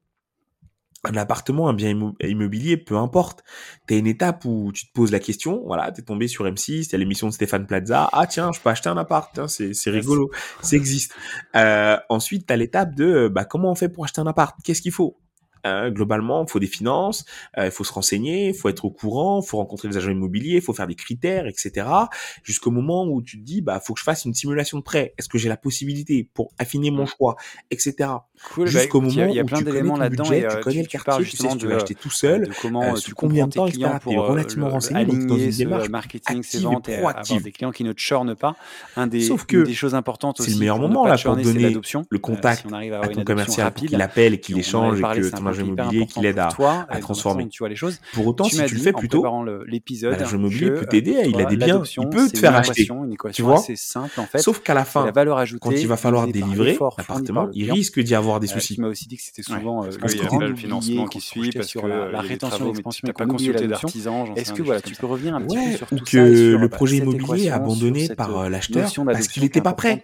Speaker 1: un appartement, un bien immobilier, peu importe. T'as une étape où tu te poses la question. Voilà, t'es tombé sur M6, t'as l'émission de Stéphane Plaza. Ah tiens, je peux acheter un appart. c'est c'est rigolo, ça existe. Euh, ensuite, t'as l'étape de, bah comment on fait pour acheter un appart? Qu'est-ce qu'il faut? Hein, globalement, il faut des finances, euh, il faut se renseigner, il faut être au courant, il faut rencontrer les agents immobiliers, il faut faire des critères, etc. Jusqu'au moment où tu te dis, bah, faut que je fasse une simulation de prêt. Est-ce que j'ai la possibilité pour affiner mon mmh. choix, etc.
Speaker 2: Cool, bah, Jusqu'au moment il y a, plein d'éléments là-dedans et
Speaker 1: tu connais le quartier, tu sais tu vas acheter tout seul, de comment euh, tu combien de temps, etc. Tu es relativement renseigné, donc dans une démarche
Speaker 2: marketing, ses ventes et avoir des clients qui ne churnent pas. Un des, Sauf que des choses importantes aussi.
Speaker 1: C'est le meilleur moment là pour donner le contact à ton commercial pour qu'il appelle et qu'il échange et que ton agent immobilier qu'il aide à, à transformer.
Speaker 2: Tu vois les choses.
Speaker 1: Pour autant, si tu le fais plutôt,
Speaker 2: l'épisode,
Speaker 1: l'agent immobilier peut t'aider. Il a des biens, il peut te faire acheter. Tu vois.
Speaker 2: C'est simple en fait.
Speaker 1: Sauf qu'à la fin, quand il va falloir délivrer l'appartement, il risque d'y avoir des soucis
Speaker 2: dit que c'était souvent euh, le financement qui suit parce que la rétention l'expansion pas consulté d'artisans. Est-ce que voilà, tu peux revenir un petit peu sur tout ça
Speaker 1: que le projet immobilier est abandonné par euh, l'acheteur parce qu'il n'était pas prêt.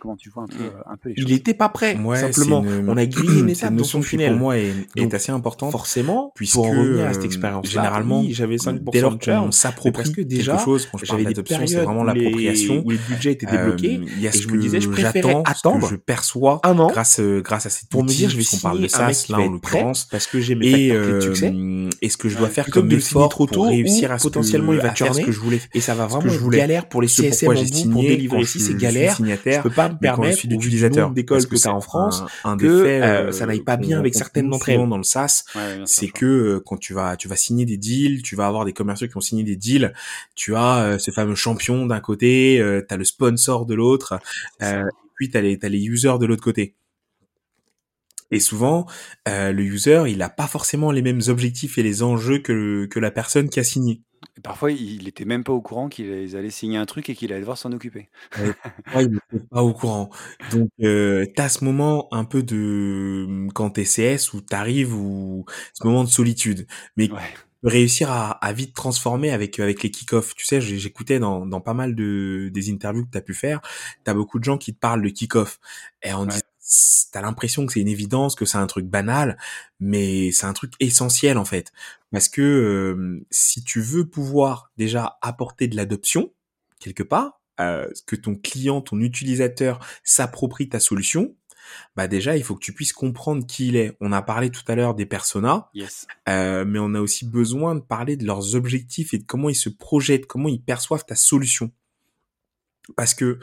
Speaker 1: Il n'était pas prêt. Simplement, on a grillé une étape notion qui pour moi est assez importante. Forcément, puisque pour revenir à cette euh, expérience, généralement, j'avais 5% de churn. s'approprie quelque chose. Quand j'avais des périodes, c'est vraiment l'appropriation où les budgets étaient débloqués. Et je me disais, je préférais attendre. Je perçois un an grâce grâce à cette pour me dire, je vais parle de ça, là en l'occurrence, parce que j'ai mes et, de succès. Et ce que je dois faire comme effort trop tôt, réussir à potentiellement il va faire ce que je voulais. Et ça va vraiment galère pour les CSM en pour délivrer. Si c'est galère, je peux pas me permettre d'utilisateur d'école que t'as en France que ça n'aille pas bien avec certaines d'entre elles dans le SaaS
Speaker 2: Ouais,
Speaker 1: c'est que euh, quand tu vas tu vas signer des deals, tu vas avoir des commerciaux qui ont signé des deals, tu as euh, ce fameux champion d'un côté, euh, tu as le sponsor de l'autre, puis tu as les, t'as les users de l'autre côté. Et souvent, euh, le user, il a pas forcément les mêmes objectifs et les enjeux que, que la personne qui a signé.
Speaker 2: Et parfois, il était même pas au courant qu'ils allaient signer un truc et qu'il allait devoir s'en occuper.
Speaker 1: Ouais, parfois, il n'est pas au courant. Donc, euh, tu as ce moment un peu de quand t'es CS où t'arrives ou ce moment de solitude, mais
Speaker 2: Ouais.
Speaker 1: réussir à, à vite transformer avec avec les kick-off. Tu sais, j'écoutais dans, dans pas mal de des interviews que tu as pu faire, tu as beaucoup de gens qui te parlent de kick-off et on
Speaker 2: Ouais.
Speaker 1: dit t'as l'impression que c'est une évidence, que c'est un truc banal, mais c'est un truc essentiel en fait, parce que euh, si tu veux pouvoir déjà apporter de l'adoption quelque part, euh, que ton client, ton utilisateur s'approprie ta solution, bah déjà il faut que tu puisses comprendre qui il est. On a parlé tout à l'heure des personas,
Speaker 2: Yes.
Speaker 1: euh, mais on a aussi besoin de parler de leurs objectifs et de comment ils se projettent, comment ils perçoivent ta solution. Parce que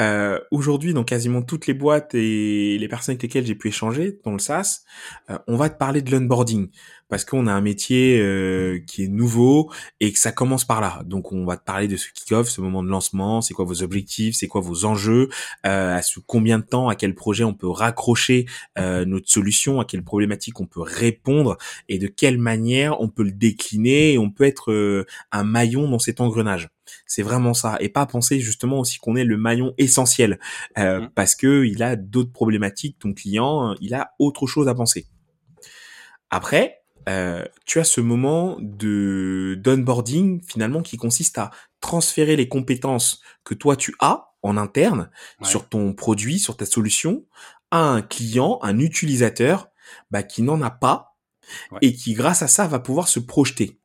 Speaker 1: euh, aujourd'hui, dans quasiment toutes les boîtes et les personnes avec lesquelles j'ai pu échanger dans le SaaS, euh, on va te parler de l'onboarding parce qu'on a un métier euh, qui est nouveau et que ça commence par là. Donc, on va te parler de ce kick-off, ce moment de lancement, c'est quoi vos objectifs, c'est quoi vos enjeux, à sous combien de temps, à quel projet on peut raccrocher notre solution, à quelle problématique on peut répondre et de quelle manière on peut le décliner et on peut être un maillon dans cet engrenage. C'est vraiment ça, et pas penser justement aussi qu'on est le maillon essentiel, euh,
Speaker 2: Mm.
Speaker 1: parce que il a d'autres problématiques. Ton client, euh, il a autre chose à penser. Après, euh, tu as ce moment de d'onboarding finalement qui consiste à transférer les compétences que toi tu as en interne
Speaker 2: Ouais.
Speaker 1: sur ton produit, sur ta solution, à un client, un utilisateur, bah, qui n'en a pas
Speaker 2: Ouais.
Speaker 1: et qui grâce à ça va pouvoir se projeter.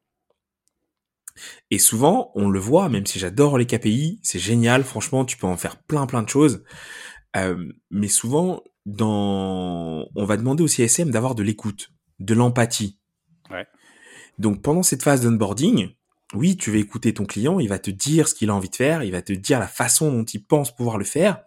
Speaker 1: Et souvent, on le voit, même si j'adore les KPI, c'est génial, franchement, tu peux en faire plein plein de choses. Euh, mais souvent, dans, on va demander au CSM d'avoir de l'écoute, de l'empathie.
Speaker 2: Ouais.
Speaker 1: Donc pendant cette phase d'onboarding, oui, tu vas écouter ton client, il va te dire ce qu'il a envie de faire, il va te dire la façon dont il pense pouvoir le faire.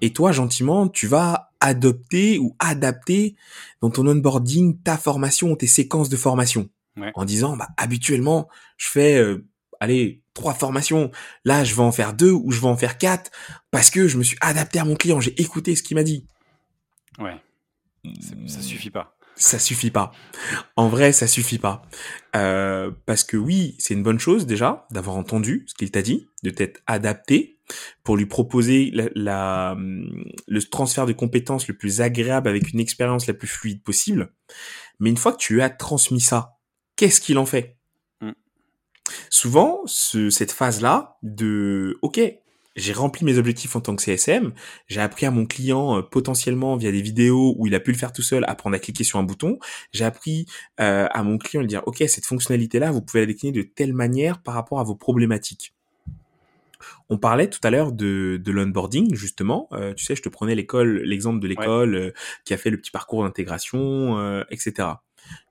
Speaker 1: Et toi, gentiment, tu vas adopter ou adapter dans ton onboarding ta formation ou tes séquences de formation.
Speaker 2: Ouais.
Speaker 1: En disant, bah, habituellement, je fais, euh, allez, trois formations. Là, je vais en faire deux ou je vais en faire quatre parce que je me suis adapté à mon client, j'ai écouté ce qu'il m'a dit.
Speaker 2: Ouais. Ça suffit pas.
Speaker 1: Ça suffit pas. En vrai, ça suffit pas. Euh, parce que oui, c'est une bonne chose déjà d'avoir entendu ce qu'il t'a dit, de t'être adapté pour lui proposer la, la- le transfert de compétences le plus agréable avec une expérience la plus fluide possible. Mais une fois que tu as transmis ça, qu'est-ce qu'il en fait
Speaker 2: Mm.
Speaker 1: Souvent, ce, cette phase-là de OK, j'ai rempli mes objectifs en tant que CSM, j'ai appris à mon client euh, potentiellement via des vidéos où il a pu le faire tout seul, apprendre à cliquer sur un bouton. J'ai appris euh, à mon client de dire OK, cette fonctionnalité-là, vous pouvez la décliner de telle manière par rapport à vos problématiques. On parlait tout à l'heure de, de l'onboarding, justement. Euh, tu sais, je te prenais l'école, l'exemple de l'école euh, qui a fait le petit parcours d'intégration, euh, etc.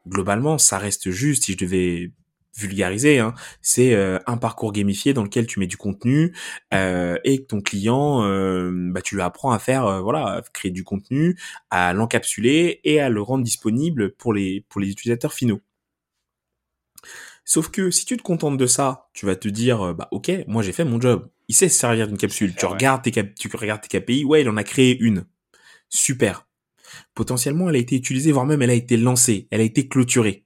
Speaker 1: Globalement, ça reste juste, si je devais vulgariser, hein, c'est euh, un parcours gamifié dans lequel tu mets du contenu euh, et que ton client, euh, bah, tu lui apprends à faire, euh, voilà, à créer du contenu, à l'encapsuler et à le rendre disponible pour les pour les utilisateurs finaux. Sauf que si tu te contentes de ça, tu vas te dire, euh, bah ok, moi j'ai fait mon job. Il sait se servir d'une capsule. tu regardes tes cap- tu regardes tes KPI, ouais, il en a créé une. Super. Potentiellement, elle a été utilisée, voire même elle a été lancée, elle a été clôturée.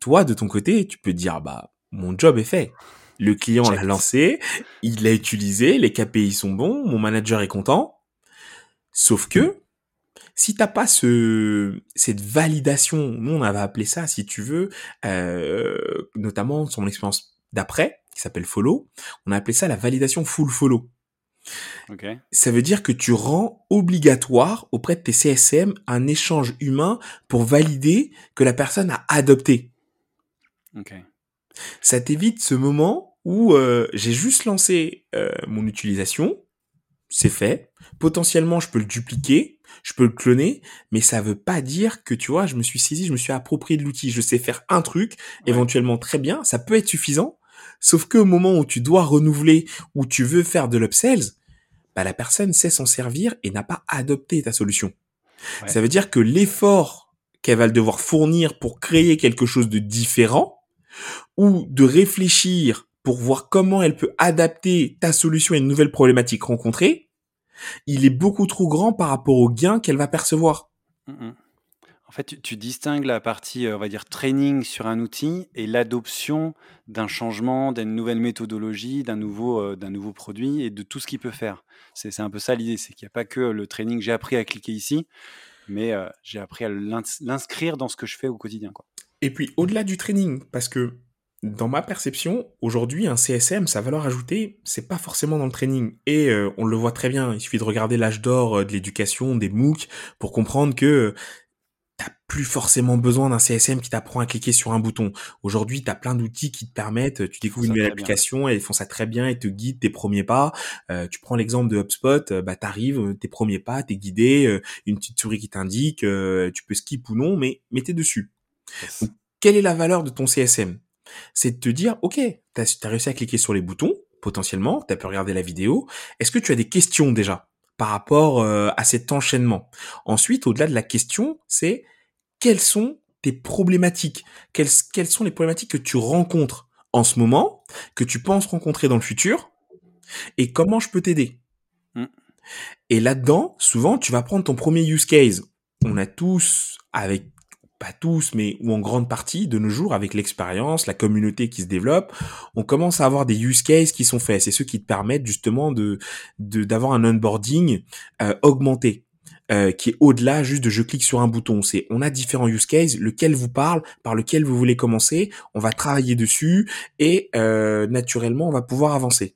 Speaker 1: Toi, de ton côté, tu peux te dire, bah mon job est fait. Le client l'a lancé, il l'a utilisé, les KPI sont bons, mon manager est content. Sauf que si t'as pas ce cette validation, nous on avait appelé ça, si tu veux, euh, notamment sur mon expérience d'après, qui s'appelle follow, on a appelé ça la validation full follow.
Speaker 2: Ok.
Speaker 1: Ça veut dire que tu rends obligatoire auprès de tes CSM un échange humain pour valider que la personne a adopté.
Speaker 2: Ok.
Speaker 1: Ça t'évite ce moment où euh, j'ai juste lancé euh, mon utilisation, c'est fait. Potentiellement, je peux le dupliquer, je peux le cloner, mais ça veut pas dire que tu vois, je me suis saisi, je me suis approprié de l'outil, je sais faire un truc,
Speaker 2: Ouais.
Speaker 1: éventuellement très bien, ça peut être suffisant. Sauf que au moment où tu dois renouveler, où tu veux faire de l'upsells, bah la personne sait s'en servir et n'a pas adopté ta solution.
Speaker 2: Ouais.
Speaker 1: Ça veut dire que l'effort qu'elle va devoir fournir pour créer quelque chose de différent, ou de réfléchir pour voir comment elle peut adapter ta solution à une nouvelle problématique rencontrée, il est beaucoup trop grand par rapport au gain qu'elle va percevoir.
Speaker 2: Mmh, mmh. En fait, tu, distingues la partie, euh, on va dire, training sur un outil et l'adoption d'un changement, d'une nouvelle méthodologie, d'un nouveau, euh, d'un nouveau produit et de tout ce qu'il peut faire. C'est un peu ça l'idée, c'est qu'il n'y a pas que le training, j'ai appris à cliquer ici, mais euh, j'ai appris à l'inscrire dans ce que je fais au quotidien.
Speaker 1: Et puis, au-delà du training, parce que dans ma perception, aujourd'hui, un CSM, sa valeur ajoutée, c'est pas forcément dans le training. Et on le voit très bien. Il suffit de regarder l'âge d'or de l'éducation, des MOOC, pour comprendre que t'as plus forcément besoin d'un CSM qui t'apprend à cliquer sur un bouton. Aujourd'hui, t'as plein d'outils qui te permettent, tu découvres une nouvelle application, elles font ça très bien, et te guident tes premiers pas. tu prends l'exemple de HubSpot, bah t'arrives, tes premiers pas, t'es guidé, une petite souris qui t'indique, tu peux skip ou non, mais, mais t'es dessus. quelle est la valeur de ton CSM c'est de te dire, ok, tu as, réussi à cliquer sur les boutons, potentiellement, tu as pu regarder la vidéo. Est-ce que tu as des questions déjà? Par rapport euh, à cet enchaînement Ensuite, au-delà de la question, c'est quelles sont tes problématiques? Quelles, quelles sont les problématiques que tu rencontres en ce moment, que tu penses rencontrer dans le futur, et comment je peux t'aider? Mmh. Et là-dedans, souvent, tu vas prendre ton premier use case. On a tous, avec pas tous, mais ou en grande partie de nos jours, avec l'expérience, la communauté qui se développe, on commence à avoir des use cases qui sont faits. C'est ceux qui te permettent justement de d'avoir un onboarding euh, augmenté. Euh, qui est au-delà juste de je clique sur un bouton. C'est on a différents use cases, lequel vous parle, par lequel vous voulez commencer. On va travailler dessus et euh, naturellement on va pouvoir avancer.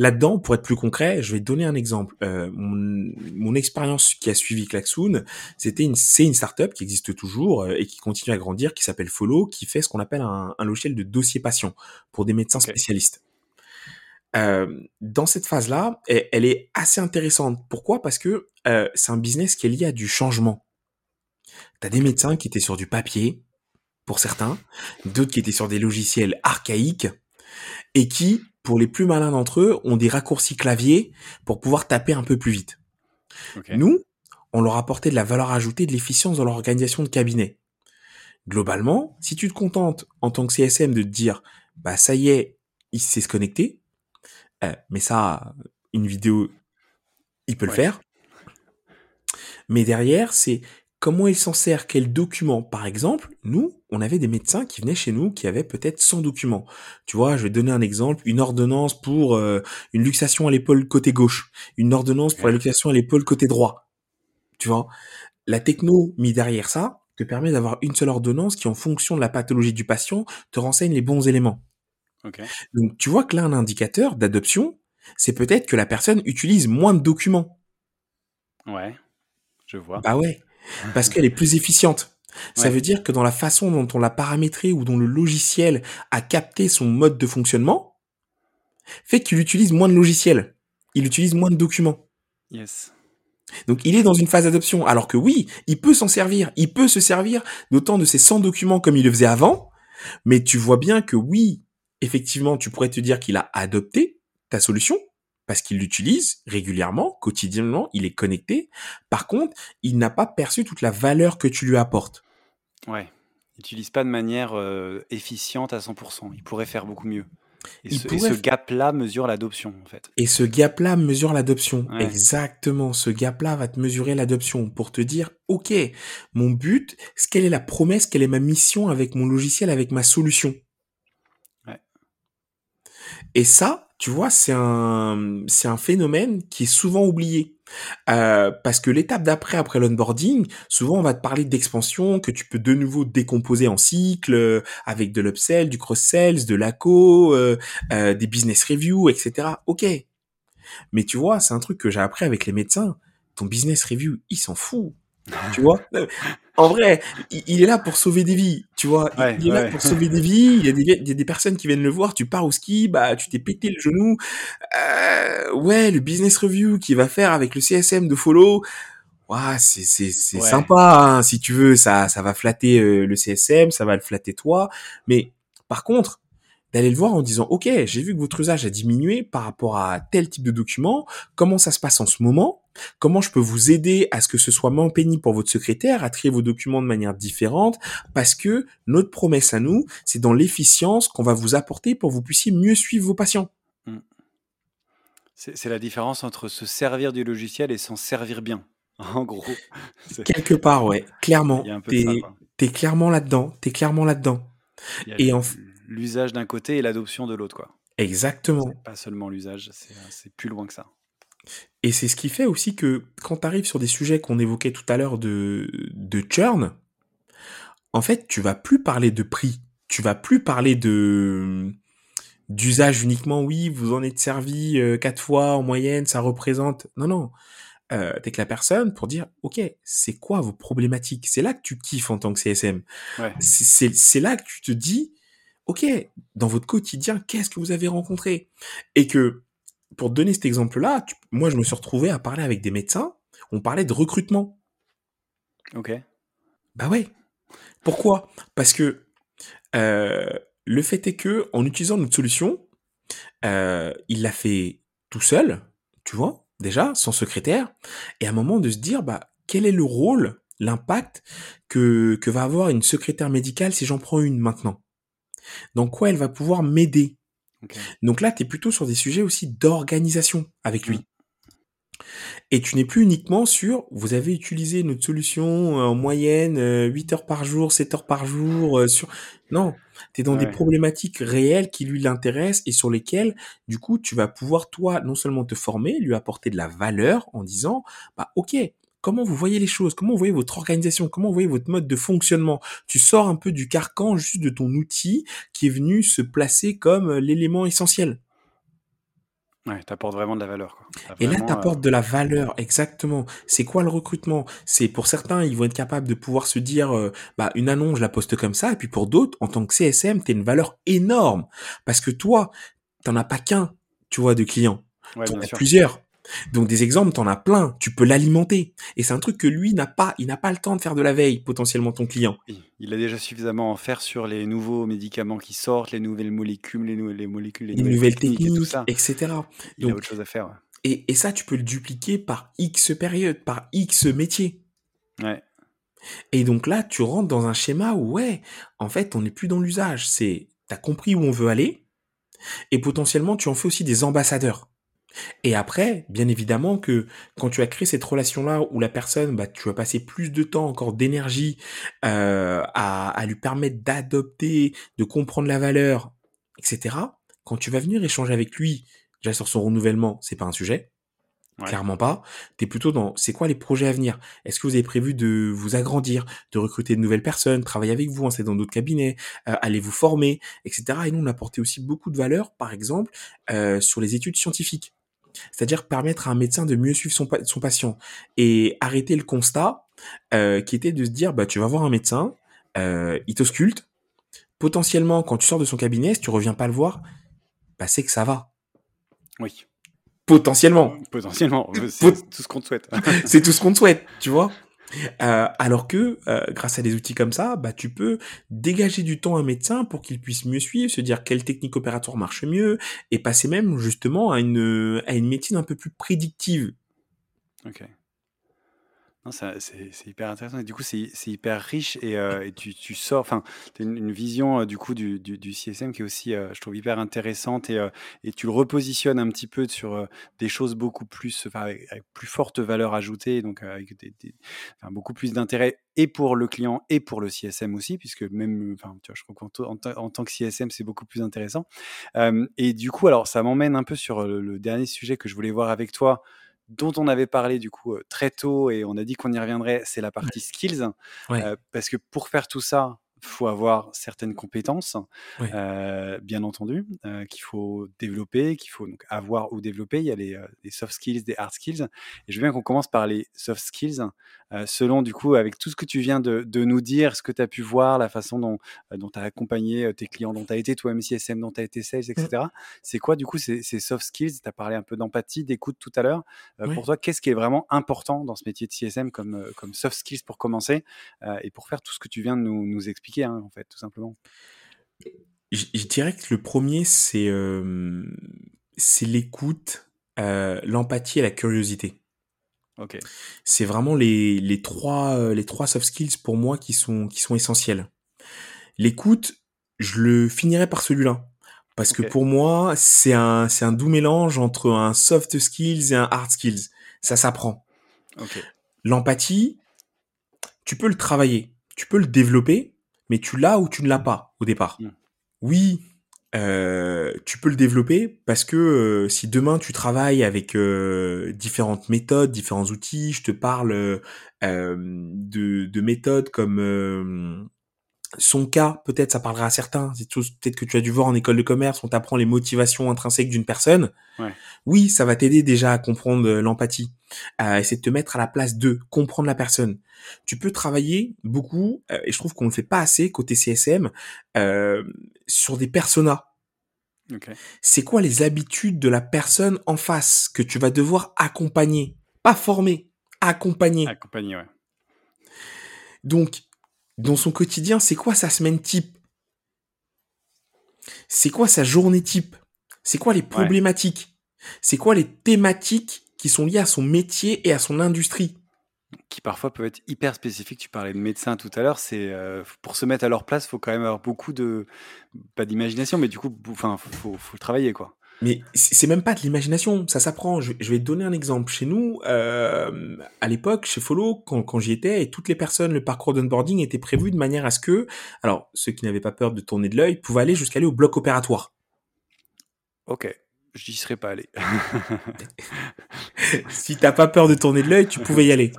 Speaker 1: Là-dedans, pour être plus concret, je vais donner un exemple. Euh, mon, expérience qui a suivi Klaxoon, c'était une, c'est une startup qui existe toujours euh, et qui continue à grandir, qui s'appelle Follow, qui fait ce qu'on appelle un, logiciel de dossier patient pour des médecins spécialistes. Euh, dans cette phase-là, elle, est assez intéressante. Pourquoi? Parce que c'est un business qui est lié à du changement. T'as des médecins qui étaient sur du papier, pour certains, d'autres qui étaient sur des logiciels archaïques, et qui pour les plus malins d'entre eux, ont des raccourcis clavier pour pouvoir taper un peu plus vite. Nous, on leur apportait de la valeur ajoutée, de l'efficience dans leur organisation de cabinet. Globalement, si tu te contentes en tant que CSM de te dire, bah ça y est, il sait se connecter, euh, mais ça, une vidéo, il peut le faire. Mais derrière, c'est comment il s'en sert, quel document. Par exemple, nous, on avait des médecins qui venaient chez nous qui avaient peut-être 100 documents. Tu vois, je vais donner un exemple, une ordonnance pour euh, une luxation à l'épaule côté gauche, une ordonnance pour la luxation à l'épaule côté droit. Tu vois, la techno mis derrière ça te permet d'avoir une seule ordonnance qui, en fonction de la pathologie du patient, te renseigne les bons éléments. Donc, tu vois que là, un indicateur d'adoption, c'est peut-être que la personne utilise moins de documents.
Speaker 2: Ouais, je vois.
Speaker 1: Bah ouais parce qu'elle est plus efficiente. Ça veut dire que dans la façon dont on l'a paramétré ou dont le logiciel a capté son mode de fonctionnement, fait qu'il utilise moins de logiciels. Il utilise moins de documents.
Speaker 2: Yes.
Speaker 1: Donc il est dans une phase d'adoption. Alors que oui, il peut s'en servir. Il peut se servir d'autant de ces 100 documents comme il le faisait avant. Mais tu vois bien que oui, effectivement, tu pourrais te dire qu'il a adopté ta solution parce qu'il l'utilise régulièrement, quotidiennement, il est connecté. Par contre, il n'a pas perçu toute la valeur que tu lui apportes.
Speaker 2: Ouais, il n'utilise pas de manière euh, efficiente à 100%. Il pourrait faire beaucoup mieux. Et ce, gap-là mesure l'adoption, en fait.
Speaker 1: Et ce gap-là mesure l'adoption. Exactement. Ce gap-là va te mesurer l'adoption pour te dire, OK, mon but, quelle est la promesse, quelle est ma mission avec mon logiciel, avec ma solution. Ouais. Et ça, tu vois, c'est un, c'est un phénomène qui est souvent oublié. Euh, parce que l'étape d'après, après, l'onboarding, souvent on va te parler d'expansion que tu peux de nouveau décomposer en cycle euh, avec de l'upsell, du cross-sell, de l'aco, euh, des business reviews, etc. Ok. Mais tu vois, c'est un truc que j'ai appris avec les médecins. Ton business review, il s'en fout. tu vois? En vrai, il, est là pour sauver des vies, tu vois. il est là pour sauver des vies. Il y, a des, il y, a des, personnes qui viennent le voir. Tu pars au ski, bah tu t'es pété le genou. Euh, ouais, le business review qu'il va faire avec le CSM de Follow. Ouais, c'est c'est c'est sympa hein, si tu veux. Ça ça va flatter euh, le CSM, ça va le flatter toi. Mais par contre, d'aller le voir en disant ok j'ai vu que votre usage a diminué par rapport à tel type de document comment ça se passe en ce moment? Comment je peux vous aider à ce que ce soit moins pénible pour votre secrétaire, à trier vos documents de manière différente, parce que notre promesse à nous, c'est dans l'efficience qu'on va vous apporter pour que vous puissiez mieux suivre vos patients. Mm.
Speaker 2: C'est la différence entre se servir du logiciel et s'en servir bien, en gros.
Speaker 1: Quelque part, ouais, clairement. T'es es clairement là-dedans, t'es clairement là-dedans.
Speaker 2: Et en l'usage d'un côté et l'adoption de l'autre, quoi.
Speaker 1: Exactement.
Speaker 2: Pas seulement l'usage, c'est plus loin que ça.
Speaker 1: Et c'est ce qui fait aussi que quand tu arrives sur des sujets qu'on évoquait tout à l'heure de, de churn, en fait, tu vas plus parler de prix. Tu vas plus parler de d'usage uniquement. Oui, vous en êtes servi euh, quatre fois en moyenne, ça représente. Non, non. Euh, t'es que la personne pour dire, ok, c'est quoi vos problématiques? C'est là que tu kiffes en tant que CSM. Ouais. C'est là que tu te dis, ok, dans votre quotidien, qu'est-ce que vous avez rencontré? Et que pour donner cet exemple-là, moi, je me suis retrouvé à parler avec des médecins. On parlait de recrutement.
Speaker 2: Ok.
Speaker 1: Bah ouais. Pourquoi? Parce que euh, le fait est que en utilisant notre solution, euh, il l'a fait tout seul, tu vois, déjà, sans secrétaire, et à un moment de se dire, bah, quel est le rôle, l'impact que, que va avoir une secrétaire médicale si j'en prends une maintenant? Donc quoi elle va pouvoir m'aider? Donc là, tu es plutôt sur des sujets aussi d'organisation avec lui. Mmh. Et tu n'es plus uniquement sur, vous avez utilisé notre solution euh, en moyenne 8 euh, heures par jour, 7 heures par jour, euh, sur... Non, tu es dans des problématiques réelles qui lui l'intéressent et sur lesquelles, du coup, tu vas pouvoir, toi, non seulement te former, lui apporter de la valeur en disant, bah ok, comment vous voyez les choses, comment vous voyez votre organisation, comment vous voyez votre mode de fonctionnement? Tu sors un peu du carcan juste de ton outil qui est venu se placer comme euh, l'élément essentiel.
Speaker 2: Ouais, t'apportes vraiment de la valeur.
Speaker 1: Et là, t'apportes euh, de la valeur, exactement. C'est quoi le recrutement? C'est pour certains, ils vont être capables de pouvoir se dire, euh, bah une annonce, je la poste comme ça, et puis pour d'autres, en tant que CSM, t'as une valeur énorme parce que toi, t'en as pas qu'un, tu vois, de clients. Ouais, t'en as plusieurs. Donc des exemples, t'en as plein, tu peux l'alimenter. Et c'est un truc que lui n'a pas, il n'a pas le temps de faire de la veille, potentiellement ton client.
Speaker 2: Il a déjà suffisamment à faire sur les nouveaux médicaments qui sortent, les nouvelles molécules, les, les molécules,
Speaker 1: les, nouvelles, techniques, tout ça. etc.
Speaker 2: Il a autre chose à faire.
Speaker 1: Et, et, ça, tu peux le dupliquer par X période, par X métier.
Speaker 2: Ouais.
Speaker 1: Et donc là, tu rentres dans un schéma où, ouais, en fait, on n'est plus dans l'usage. C'est, t'as compris où on veut aller, et potentiellement, tu en fais aussi des ambassadeurs. Et après, bien évidemment que quand tu as créé cette relation-là où la personne, bah, tu vas passer plus de temps, encore d'énergie euh, à, à lui permettre d'adopter, de comprendre la valeur, etc. Quand tu vas venir échanger avec lui, déjà sur son renouvellement, c'est pas un sujet. Clairement pas. T'es plutôt dans c'est quoi les projets à venir? Est-ce que vous avez prévu de vous agrandir, de recruter de nouvelles personnes, travailler avec vous, c'est dans d'autres cabinets, euh, aller vous former, etc. Et nous on a apporté aussi beaucoup de valeur, par exemple, euh, sur les études scientifiques c'est-à-dire permettre à un médecin de mieux suivre son, son patient et arrêter le constat euh, qui était de se dire bah tu vas voir un médecin, euh, il t'ausculte, potentiellement quand tu sors de son cabinet, si tu reviens pas le voir, bah c'est que ça va.
Speaker 2: Oui.
Speaker 1: Potentiellement.
Speaker 2: Potentiellement, c'est tout ce qu'on te souhaite.
Speaker 1: c'est tout ce qu'on te souhaite, tu vois. Euh, alors que euh, grâce à des outils comme ça, bah, tu peux dégager du temps à un médecin pour qu'il puisse mieux suivre, se dire quelle technique opératoire marche mieux, et passer même justement à une, à une médecine un peu plus prédictive.
Speaker 2: Ok c'est hyper intéressant et du coup, c'est hyper riche et euh, tu sors enfin, tu une vision, euh, du coup, du CSM qui est aussi, euh, je trouve hyper intéressante et tu le repositionnes un petit peu sur, des choses beaucoup plus enfin, avec plus forte valeur ajoutée, donc avec beaucoup plus d'intérêt et pour le client et pour le CSM aussi, puisque même, je crois qu'en en tant que CSM, c'est beaucoup plus intéressant. et du coup, alors ça m'emmène un peu sur, le dernier sujet que je voulais voir avec toi, dont on avait parlé du coup très tôt et on a dit qu'on y reviendrait, c'est la partie skills. parce que pour faire tout ça, faut avoir certaines compétences, euh, bien entendu, euh, qu'il faut développer, qu'il faut donc avoir ou développer. Il y a les, euh, soft skills, des hard skills. Et je veux bien qu'on commence par les soft skills, selon du coup, avec tout ce que tu viens de, nous dire, ce que tu as pu voir, la façon dont dont tu as accompagné tes clients, dont tu as été toi MCSM, dont tu as été sales, etc. Mmh. C'est quoi du coup ces, soft skills? Tu as parlé un peu d'empathie, d'écoute tout à l'heure. Pour toi, qu'est-ce qui est vraiment important dans ce métier de CSM comme, comme soft skills pour commencer et pour faire tout ce que tu viens de nous, nous expliquer Hein, en fait, tout simplement?
Speaker 1: Je, dirais que le premier, c'est l'écoute, euh, l'empathie et la curiosité.
Speaker 2: Ok.
Speaker 1: C'est vraiment les, les, trois, euh, les trois soft skills pour moi qui sont, qui sont essentiels. L'écoute, je le finirai par celui-là. Parce que pour moi, c'est un, c'est un doux mélange entre un soft skills et un hard skills. Ça s'apprend.
Speaker 2: Ok.
Speaker 1: L'empathie, tu peux le travailler, tu peux le développer, mais tu l'as ou tu ne l'as pas au départ.
Speaker 2: Mm.
Speaker 1: Oui, euh, tu peux le développer parce que euh, si demain tu travailles avec euh, différentes méthodes, différents outils, je te parle de, de méthodes comme son cas, peut-être ça parlera à certains. C'est tout- peut-être que tu as dû voir en école de commerce, on t'apprend les motivations intrinsèques d'une personne.
Speaker 2: Ouais.
Speaker 1: Oui, ça va t'aider déjà à comprendre euh, l'empathie, essayer de te mettre à la place d'eux, comprendre la personne. Tu peux travailler beaucoup, euh, et je trouve qu'on ne le fait pas assez côté CSM, euh, sur des personas.
Speaker 2: Ok.
Speaker 1: C'est quoi les habitudes de la personne en face que tu vas devoir accompagner, pas former, accompagner.
Speaker 2: Accompagné, ouais.
Speaker 1: Donc, dans son quotidien, c'est quoi sa semaine type? C'est quoi sa journée type? C'est quoi les problématiques? C'est quoi les thématiques qui sont liées à son métier et à son industrie?
Speaker 2: Qui parfois peuvent être hyper spécifiques. Tu parlais de médecins tout à l'heure. C'est euh, pour se mettre à leur place, faut quand même avoir beaucoup de pas d'imagination, mais du coup, enfin, faut, faut, faut le travailler quoi.
Speaker 1: Mais c'est même pas de l'imagination, ça s'apprend. Je, vais te donner un exemple. Chez nous, euh, à l'époque, chez Follow, quand, quand j'y étais, et toutes les personnes, le parcours d'onboarding était prévu de manière à ce que, alors ceux qui n'avaient pas peur de tourner de l'œil, pouvaient aller jusqu'à aller au bloc opératoire.
Speaker 2: Ok. J'y serais pas allé.
Speaker 1: si t'as pas peur de tourner de l'œil, tu pouvais y aller.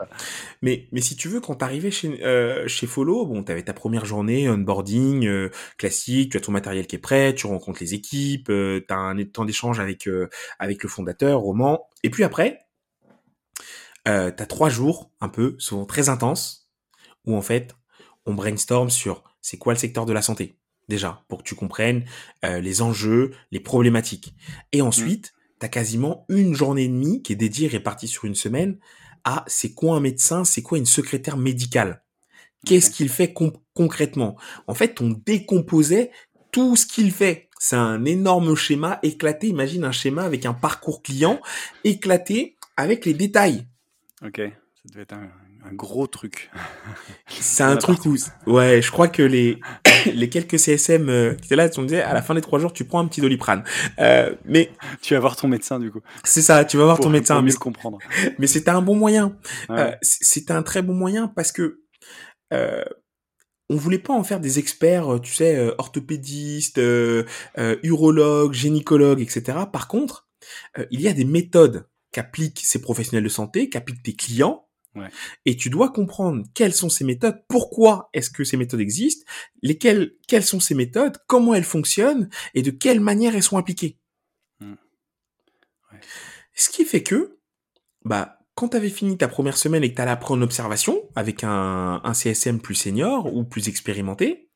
Speaker 1: Mais, mais si tu veux, quand t'arrivais chez, euh, chez Follow, bon, t'avais ta première journée onboarding euh, classique, tu as ton matériel qui est prêt, tu rencontres les équipes, euh, t'as un temps d'échange avec euh, avec le fondateur, Roman, et puis après, euh, t'as trois jours, un peu, souvent très intenses, où en fait, on brainstorm sur c'est quoi le secteur de la santé, déjà, pour que tu comprennes euh, les enjeux, les problématiques. Et ensuite, t'as quasiment une journée et demie qui est dédiée, répartie sur une semaine, à c'est quoi un médecin, c'est quoi une secrétaire médicale? Qu'est-ce qu'il fait con- concrètement? En fait, on décomposait tout ce qu'il fait. C'est un énorme schéma éclaté. Imagine un schéma avec un parcours client éclaté avec les détails.
Speaker 2: Ok. Ça devait être un, un gros truc.
Speaker 1: C'est un
Speaker 2: a
Speaker 1: truc où, ouais, je crois que les les quelques CSM euh, qui étaient là, on disait à la fin des trois jours, tu prends un petit doliprane. Euh, mais
Speaker 2: Tu vas voir ton médecin du coup.
Speaker 1: c'est ça, tu vas voir
Speaker 2: Pour,
Speaker 1: ton médecin.
Speaker 2: pour
Speaker 1: Mais,
Speaker 2: mieux le comprendre.
Speaker 1: mais c'était un bon moyen.
Speaker 2: Ouais.
Speaker 1: Euh, c'était un très bon moyen parce que euh, on voulait pas en faire des experts, euh, tu sais, euh, orthopédistes, euh, euh, urologues, gynécologues, etc. Par contre, euh, il y a des méthodes qu'appliquent ces professionnels de santé, qu'appliquent tes clients.
Speaker 2: Ouais.
Speaker 1: Et tu dois comprendre quelles sont ces méthodes, pourquoi est-ce que ces méthodes existent, lesquelles, quelles sont ces méthodes, comment elles fonctionnent et de quelle manière elles sont appliquées.
Speaker 2: Mm. Ouais.
Speaker 1: Ce qui fait que, bah, quand tu avais fini ta première semaine et que tu allais après en observation avec un, un CSM plus senior ou plus expérimenté,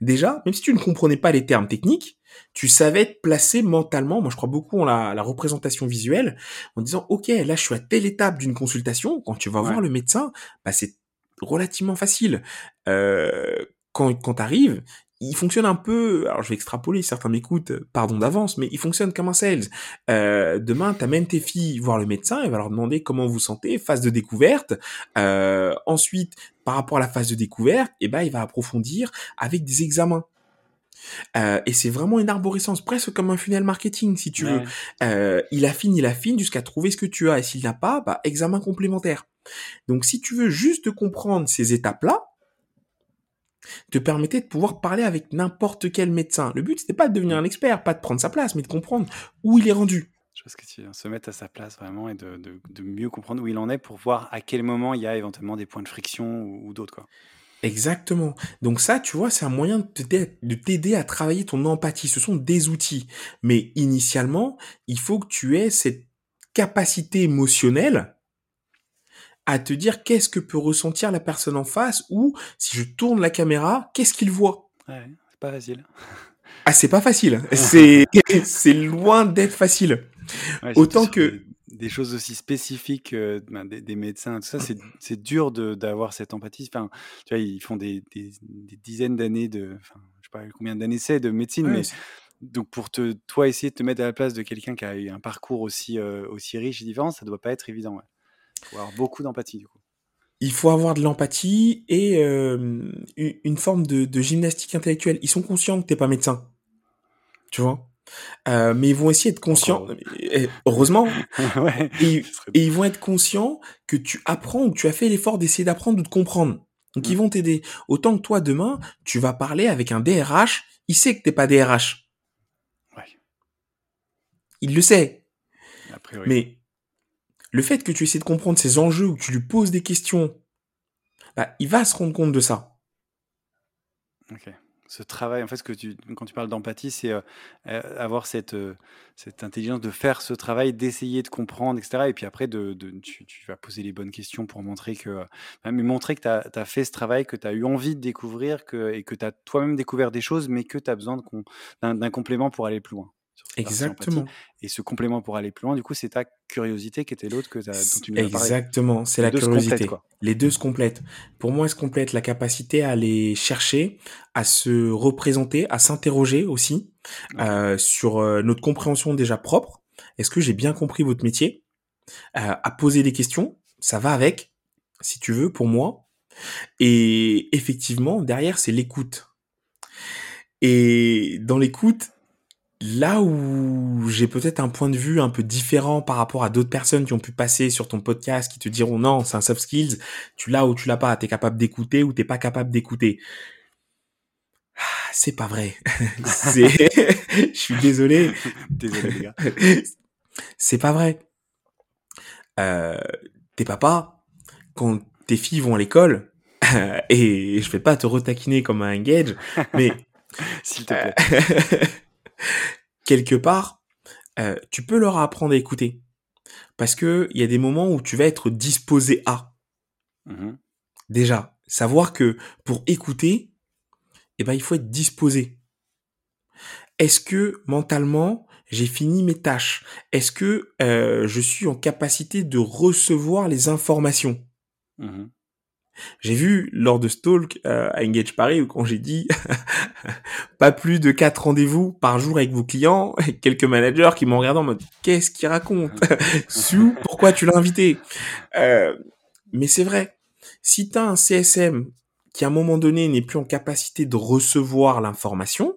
Speaker 1: déjà, même si tu ne comprenais pas les termes techniques, tu savais te placer mentalement, moi je crois beaucoup en la, la représentation visuelle, en disant, ok, là je suis à telle étape d'une consultation, quand tu vas
Speaker 2: Ouais.
Speaker 1: voir le médecin, bah, c'est relativement facile. Euh, quand quand tu arrives, il fonctionne un peu, alors je vais extrapoler, certains m'écoutent, pardon d'avance, mais il fonctionne comme un sales. Euh, demain, t'amènes tes filles voir le médecin, il va leur demander comment vous sentez, phase de découverte. Euh, ensuite, par rapport à la phase de découverte, eh ben, il va approfondir avec des examens. Euh, et c'est vraiment une arborescence, presque comme un funnel marketing, si tu veux. Euh, il affine, il affine jusqu'à trouver ce que tu as. Et s'il n'a pas, bah, examen complémentaire. Donc, si tu veux juste comprendre ces étapes-là, te permettait de pouvoir parler avec n'importe quel médecin. Le but, c'était pas de devenir un expert, pas de prendre sa place, mais de comprendre où il est rendu.
Speaker 2: Je pense que tu se mettre à sa place vraiment et de, de- de mieux comprendre où il en est pour voir à quel moment il y a éventuellement des points de friction ou, ou d'autres.
Speaker 1: Exactement. Donc ça, tu vois, c'est un moyen de t'aider- de t'aider à travailler ton empathie. Ce sont des outils. Mais initialement, il faut que tu aies cette capacité émotionnelle à te dire qu'est-ce que peut ressentir la personne en face ou si je tourne la caméra, qu'est-ce qu'il voit?
Speaker 2: Ouais, c'est pas facile.
Speaker 1: Ah, c'est pas facile. C'est, c'est loin d'être facile.
Speaker 2: Ouais,
Speaker 1: Autant que-
Speaker 2: des, choses aussi spécifiques euh, ben, des, des médecins, tout ça, c'est c'est dur d'avoir cette empathie. Enfin, tu vois, ils font des, des- des dizaines d'années de, enfin, je sais pas combien d'années c'est de médecine, mais donc pour te, toi essayer de te mettre à la place de quelqu'un qui a eu un parcours aussi euh, aussi riche et différent, ça doit pas être évident. ouais. faut avoir beaucoup d'empathie du coup.
Speaker 1: Il faut avoir de l'empathie et euh, une forme de, de, gymnastique intellectuelle. Ils sont conscients que t'es pas médecin, tu vois? Euh, mais ils vont aussi être conscients, heureusement, ouais, et, et, ils vont être conscients que tu apprends ou que tu as fait l'effort d'essayer d'apprendre ou de comprendre. Donc ils mmh. vont t'aider. Autant que toi demain, tu vas parler avec un DRH, il sait que t'es pas DRH. Ouais. Il le sait. Mais le fait que tu essaies de comprendre ses enjeux ou que tu lui poses des questions, bah, il va se rendre compte de ça.
Speaker 2: Ok ce travail, en fait, ce que tu, quand tu parles d'empathie, c'est euh, euh, avoir cette, euh, cette intelligence de faire ce travail, d'essayer de comprendre, etc. Et puis après, de, tu, vas poser les bonnes questions pour montrer que, mais montrer que tu as, as, fait ce travail, que tu as eu envie de découvrir que, et que tu as toi-même découvert des choses, mais que tu as besoin d'un complément pour aller plus loin.
Speaker 1: Exactement.
Speaker 2: Et ce complément pour aller plus loin, du coup, c'est ta curiosité qui était l'autre que dont tu
Speaker 1: nous Exactement, c'est la curiosité. Les deux se complètent. Pour moi, elles se complètent la capacité à aller chercher, à se représenter, à s'interroger aussi euh, sur euh, notre compréhension déjà propre. Est-ce que j'ai bien compris votre métier? Euh, À poser des questions, ça va avec, si tu veux, pour moi. Et effectivement, derrière, c'est l'écoute. Et dans l'écoute, Là où j'ai peut-être un point de vue un peu différent par rapport à d'autres personnes qui ont pu passer sur ton podcast, qui te diront non, c'est un soft skills, tu l'as ou tu l'as pas, t'es capable d'écouter ou t'es pas capable d'écouter. Ah, c'est pas vrai. je suis désolé.
Speaker 2: désolé les gars.
Speaker 1: C'est pas vrai. Euh, tes papas, quand tes filles vont à l'école, et je vais pas te retaquiner comme un engage, mais
Speaker 2: s'il te plaît
Speaker 1: quelque part, euh, tu peux leur apprendre à écouter. Parce que il y a des moments où tu vas être disposé à. Mmh Déjà, savoir que pour écouter, eh ben, il faut être disposé. Est-ce que mentalement, j'ai fini mes tâches? Est-ce que euh, je suis en capacité de recevoir les informations? Mmh j'ai vu lors de ce talk euh, à Engage Paris où quand j'ai dit pas plus de quatre rendez-vous par jour avec vos clients, quelques managers qui m'ont regardé en mode qu'est-ce qu'il raconte Sous, pourquoi tu l'as invité? Euh, Mais c'est vrai, si tu as un CSM qui à un moment donné n'est plus en capacité de recevoir l'information,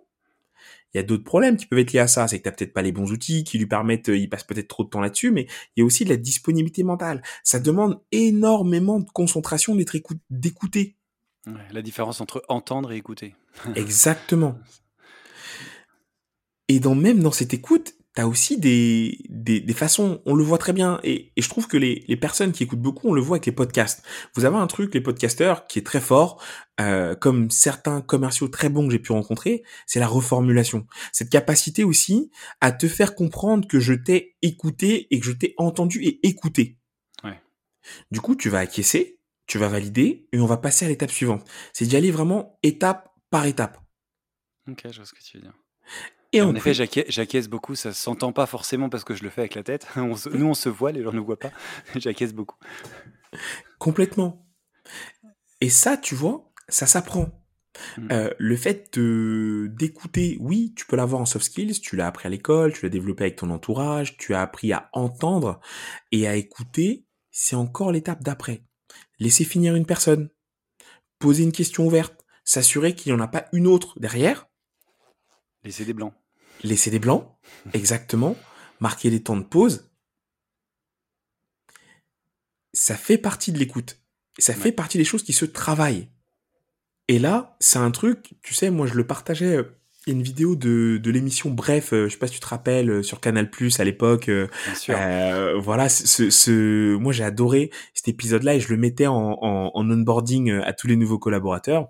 Speaker 1: il y a d'autres problèmes qui peuvent être liés à ça. C'est que tu peut-être pas les bons outils qui lui permettent, euh, il passe peut-être trop de temps là-dessus, mais il y a aussi de la disponibilité mentale. Ça demande énormément de concentration, d'être d'écouter.
Speaker 2: la différence entre entendre et écouter.
Speaker 1: Exactement. Et dans, même dans cette écoute, t'as aussi des, des, des, façons, on le voit très bien, et, et je trouve que les, les, personnes qui écoutent beaucoup, on le voit avec les podcasts. Vous avez un truc, les podcasteurs, qui est très fort, euh, comme certains commerciaux très bons que j'ai pu rencontrer, c'est la reformulation. Cette capacité aussi à te faire comprendre que je t'ai écouté et que je t'ai entendu et écouté. Ouais. Du coup, tu vas acquiescer, tu vas valider, et on va passer à l'étape suivante. C'est d'y aller vraiment étape par étape.
Speaker 2: Ok, je vois ce que tu veux dire. Et en, effet, j'acquiesce beaucoup. Ça s'entend pas forcément parce que je le fais avec la tête. nous, on se voit, les gens ne voient pas. j'acquiesce beaucoup.
Speaker 1: Complètement. Et ça, tu vois, ça s'apprend. Mmh. Euh, le fait d'écouter, oui, tu peux l'avoir en soft skills, tu l'as appris à l'école, tu l'as développé avec ton entourage, tu as appris à entendre et à écouter, c'est encore l'étape d'après. Laisser finir une personne, poser une question ouverte, s'assurer qu'il n'y en a pas une autre derrière,
Speaker 2: Laisser des blancs.
Speaker 1: Laisser des blancs, exactement. Marquer les temps de pause. Ça fait partie de l'écoute. Ça fait partie des choses qui se travaillent. Et là, c'est un truc, tu sais, moi je le partageais euh, une vidéo de, de l'émission Bref, euh, je sais pas si tu te rappelles, euh, sur Canal Plus à l'époque. Euh, voilà, ce, ce, moi j'ai adoré cet épisode-là et je le mettais en, en, en onboarding à tous les nouveaux collaborateurs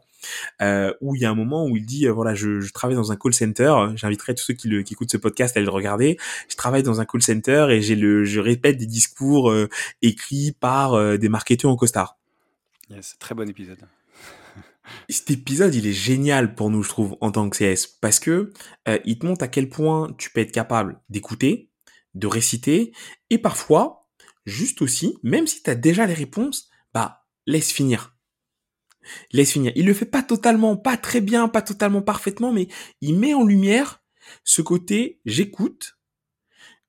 Speaker 1: euh, où il y a un moment où il dit euh, voilà je, je, travaille dans un call center. J'inviterai tous ceux qui, le, qui écoutent ce podcast à le regarder. Je travaille dans un call center et j'ai le je répète des discours euh, écrits par des marketeurs en costard.
Speaker 2: Yes, très bon épisode.
Speaker 1: Cet épisode, il est génial pour nous, je trouve, en tant que CS, parce que il te montre à quel point tu peux être capable d'écouter, de réciter, et parfois, juste aussi, même si tu as déjà les réponses, bah laisse finir laisse finir. Il le fait pas totalement, pas très bien, pas totalement parfaitement, mais il met en lumière ce côté j'écoute,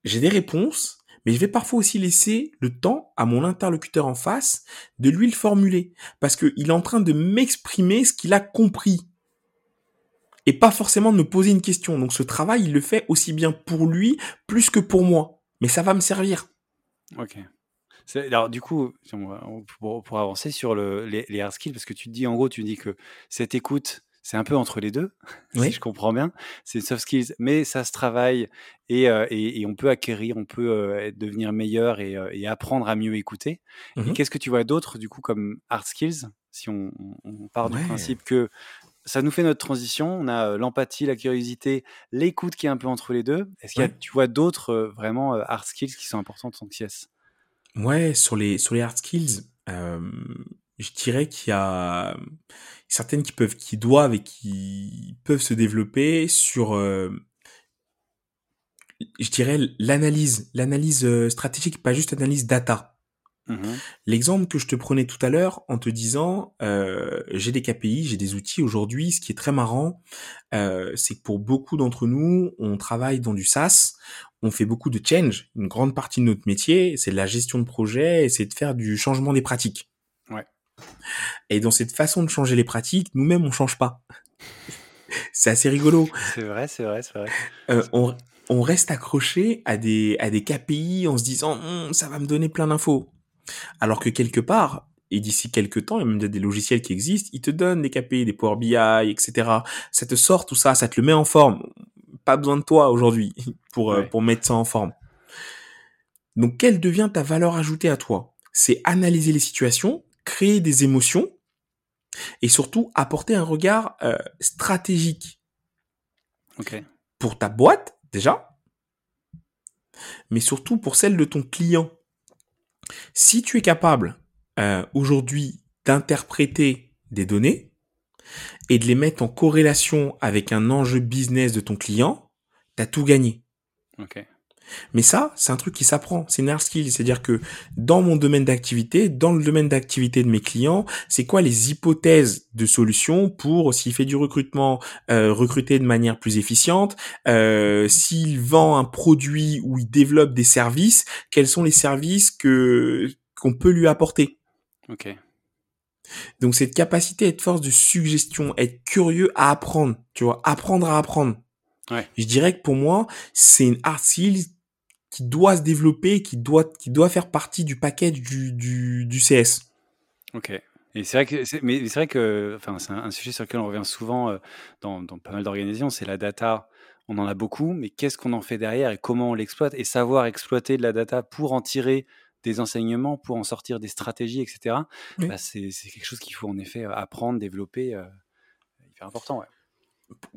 Speaker 1: j'ai des réponses, mais je vais parfois aussi laisser le temps à mon interlocuteur en face de lui le formuler, parce qu'il est en train de m'exprimer ce qu'il a compris, et pas forcément de me poser une question. Donc ce travail, il le fait aussi bien pour lui, plus que pour moi, mais ça va me servir.
Speaker 2: Ok. Alors du coup, pour, pour avancer sur le, les, les hard skills, parce que tu te dis en gros, tu dis que cette écoute, c'est un peu entre les deux, si je comprends bien. C'est soft skills, mais ça se travaille et, euh, et, et on peut acquérir, on peut euh, devenir meilleur et, euh, et, apprendre à mieux écouter. Mmh qu'est-ce que tu vois d'autre, du coup, comme hard skills, si on, on part du principe que ça nous fait notre transition. On a l'empathie, la curiosité, l'écoute qui est un peu entre les deux. Est-ce qu'il y a, tu vois d'autres vraiment hard skills qui sont importantes en CS
Speaker 1: Ouais, sur les, sur les hard skills, je dirais qu'il y a certaines qui peuvent, qui doivent et qui peuvent se développer sur, euh, je dirais, l'analyse, l'analyse euh, stratégique, pas juste l'analyse data. Mmh L'exemple que je te prenais tout à l'heure en te disant, euh, j'ai des KPI, j'ai des outils aujourd'hui. Ce qui est très marrant, euh, c'est que pour beaucoup d'entre nous, on travaille dans du SaaS, on fait beaucoup de change. Une grande partie de notre métier, c'est de la gestion de projet, c'est de faire du changement des pratiques. Et dans cette façon de changer les pratiques, nous-mêmes, on change pas. c'est assez rigolo.
Speaker 2: C'est vrai, c'est vrai, c'est vrai.
Speaker 1: Euh, on, on, reste accroché à des, à des KPI en se disant, hum, ça va me donner plein d'infos. Alors que quelque part, et d'ici quelques temps, il y a même des logiciels qui existent, ils te donnent des KPI, des Power BI, etc. Ça te sort tout ça, ça te le met en forme. Pas besoin de toi aujourd'hui pour, euh, pour mettre ça en forme. Donc, quelle devient ta valeur ajoutée à toi? C'est analyser les situations, créer des émotions et surtout apporter un regard euh, stratégique pour ta boîte déjà, mais surtout pour celle de ton client. Si tu es capable euh, aujourd'hui d'interpréter des données et de les mettre en corrélation avec un enjeu business de ton client, tu as tout gagné. Mais ça, c'est un truc qui s'apprend, c'est une hard skill, c'est-à-dire que dans mon domaine d'activité, dans le domaine d'activité de mes clients, c'est quoi les hypothèses de solutions pour s'il fait du recrutement, euh, recruter de manière plus efficiente, euh, s'il vend un produit ou il développe des services, quels sont les services que qu'on peut lui apporter?
Speaker 2: Ok.
Speaker 1: Donc cette capacité à être force de suggestion, être curieux à apprendre, tu vois, apprendre à apprendre.
Speaker 2: Ouais.
Speaker 1: Je dirais que pour moi, c'est une hard skill qui doit se développer, qui doit, qui doit faire partie du package du, du, du CS.
Speaker 2: Ok. Et c'est vrai que, c'est, mais c'est vrai que, enfin, c'est un, sujet sur lequel on revient souvent euh, dans, dans, pas mal d'organisations, c'est la data. On en a beaucoup, mais qu'est-ce qu'on en fait derrière et comment on l'exploite? Et savoir exploiter de la data pour en tirer des enseignements, pour en sortir des stratégies, etc. Bah, c'est, c'est quelque chose qu'il faut en effet apprendre, développer, euh, hyper important. Ouais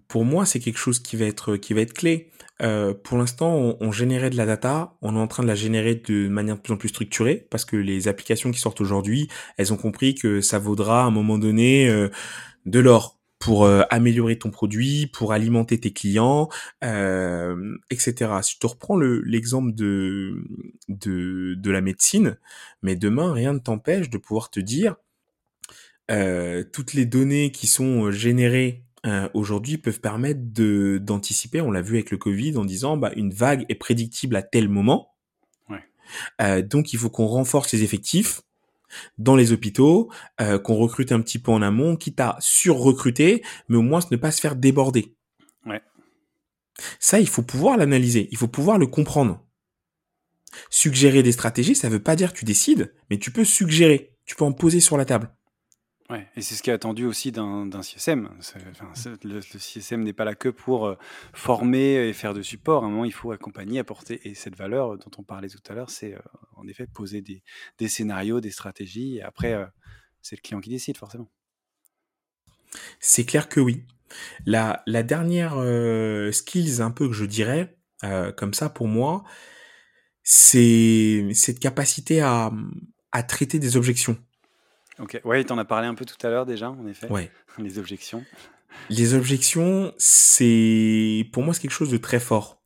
Speaker 1: pour moi, c'est quelque chose qui va être qui va être clé. Euh, pour l'instant, on, on, générait de la data, on est en train de la générer de manière de plus en plus structurée parce que les applications qui sortent aujourd'hui, elles ont compris que ça vaudra à un moment donné euh, de l'or pour euh, améliorer ton produit, pour alimenter tes clients, euh, etc. Si je te reprends l'exemple de, de de la médecine, mais demain rien ne t'empêche de pouvoir te dire euh, toutes les données qui sont générées euh, aujourd'hui peuvent permettre de d'anticiper. On l'a vu avec le Covid en disant bah une vague est prédictible à tel moment.
Speaker 2: Ouais.
Speaker 1: Euh, donc il faut qu'on renforce les effectifs dans les hôpitaux, euh, qu'on recrute un petit peu en amont, quitte à sur-recruter, mais au moins ne pas se faire déborder.
Speaker 2: Ouais.
Speaker 1: Ça, il faut pouvoir l'analyser, il faut pouvoir le comprendre. Suggérer des stratégies, ça veut pas dire que tu décides, mais tu peux suggérer, tu peux en poser sur la table.
Speaker 2: Ouais, et c'est ce qui est attendu aussi d'un CSM. Enfin, le, le, CSM n'est pas là que pour euh, former et faire de support. À un moment, il faut accompagner, apporter. Et cette valeur dont on parlait tout à l'heure, c'est euh, en effet poser des, des, scénarios, des stratégies. Et après, euh, c'est le client qui décide, forcément.
Speaker 1: C'est clair que oui. La, la dernière skills un peu que je dirais, comme ça pour moi, c'est cette capacité à, à traiter des objections.
Speaker 2: Ok, ouais, tu en as parlé un peu tout à l'heure déjà, en effet.
Speaker 1: Ouais.
Speaker 2: Les objections.
Speaker 1: Les objections, c'est pour moi c'est quelque chose de très fort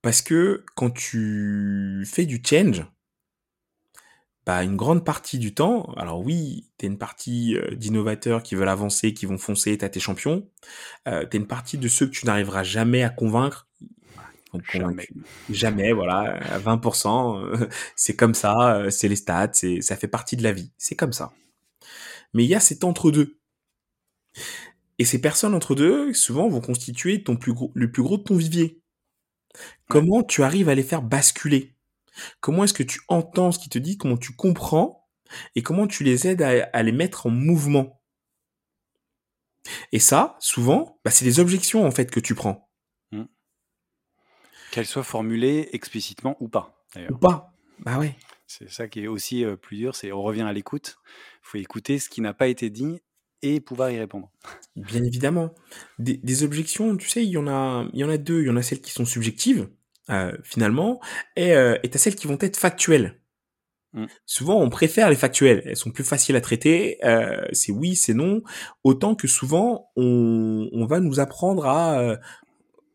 Speaker 1: parce que quand tu fais du change, bah une grande partie du temps, alors oui, t'as une partie euh, d'innovateurs qui veulent avancer, qui vont foncer, t'as tes champions, euh, t'as une partie de ceux que tu n'arriveras jamais à convaincre,
Speaker 2: Jamais.
Speaker 1: Jamais, voilà. À 20%, c'est comme ça, c'est les stats, c'est, ça fait partie de la vie. C'est comme ça. Mais il y a cet entre-deux. Et ces personnes entre deux, souvent, vont constituer ton plus gros, le plus gros de ton vivier. Comment tu arrives à les faire basculer? Comment est-ce que tu entends ce qu'ils te dit? Comment tu comprends? Et comment tu les aides à, les mettre en mouvement? Et ça, souvent, bah, c'est des objections en fait que tu prends. Mmh.
Speaker 2: Qu'elles soient formulées explicitement ou pas.
Speaker 1: Ou pas. Bah ouais.
Speaker 2: C'est ça qui est aussi plus dur, c'est on revient à l'écoute. Il faut écouter ce qui n'a pas été dit et pouvoir y répondre.
Speaker 1: Bien évidemment. Des, objections, tu sais, il y en a, il y en a deux. Il y en a celles qui sont subjectives, euh, finalement, et euh, et celles qui vont être factuelles. Mm. Souvent, on préfère les factuelles. Elles sont plus faciles à traiter. Euh, c'est oui, c'est non. Autant que souvent, on, on va nous apprendre à, euh,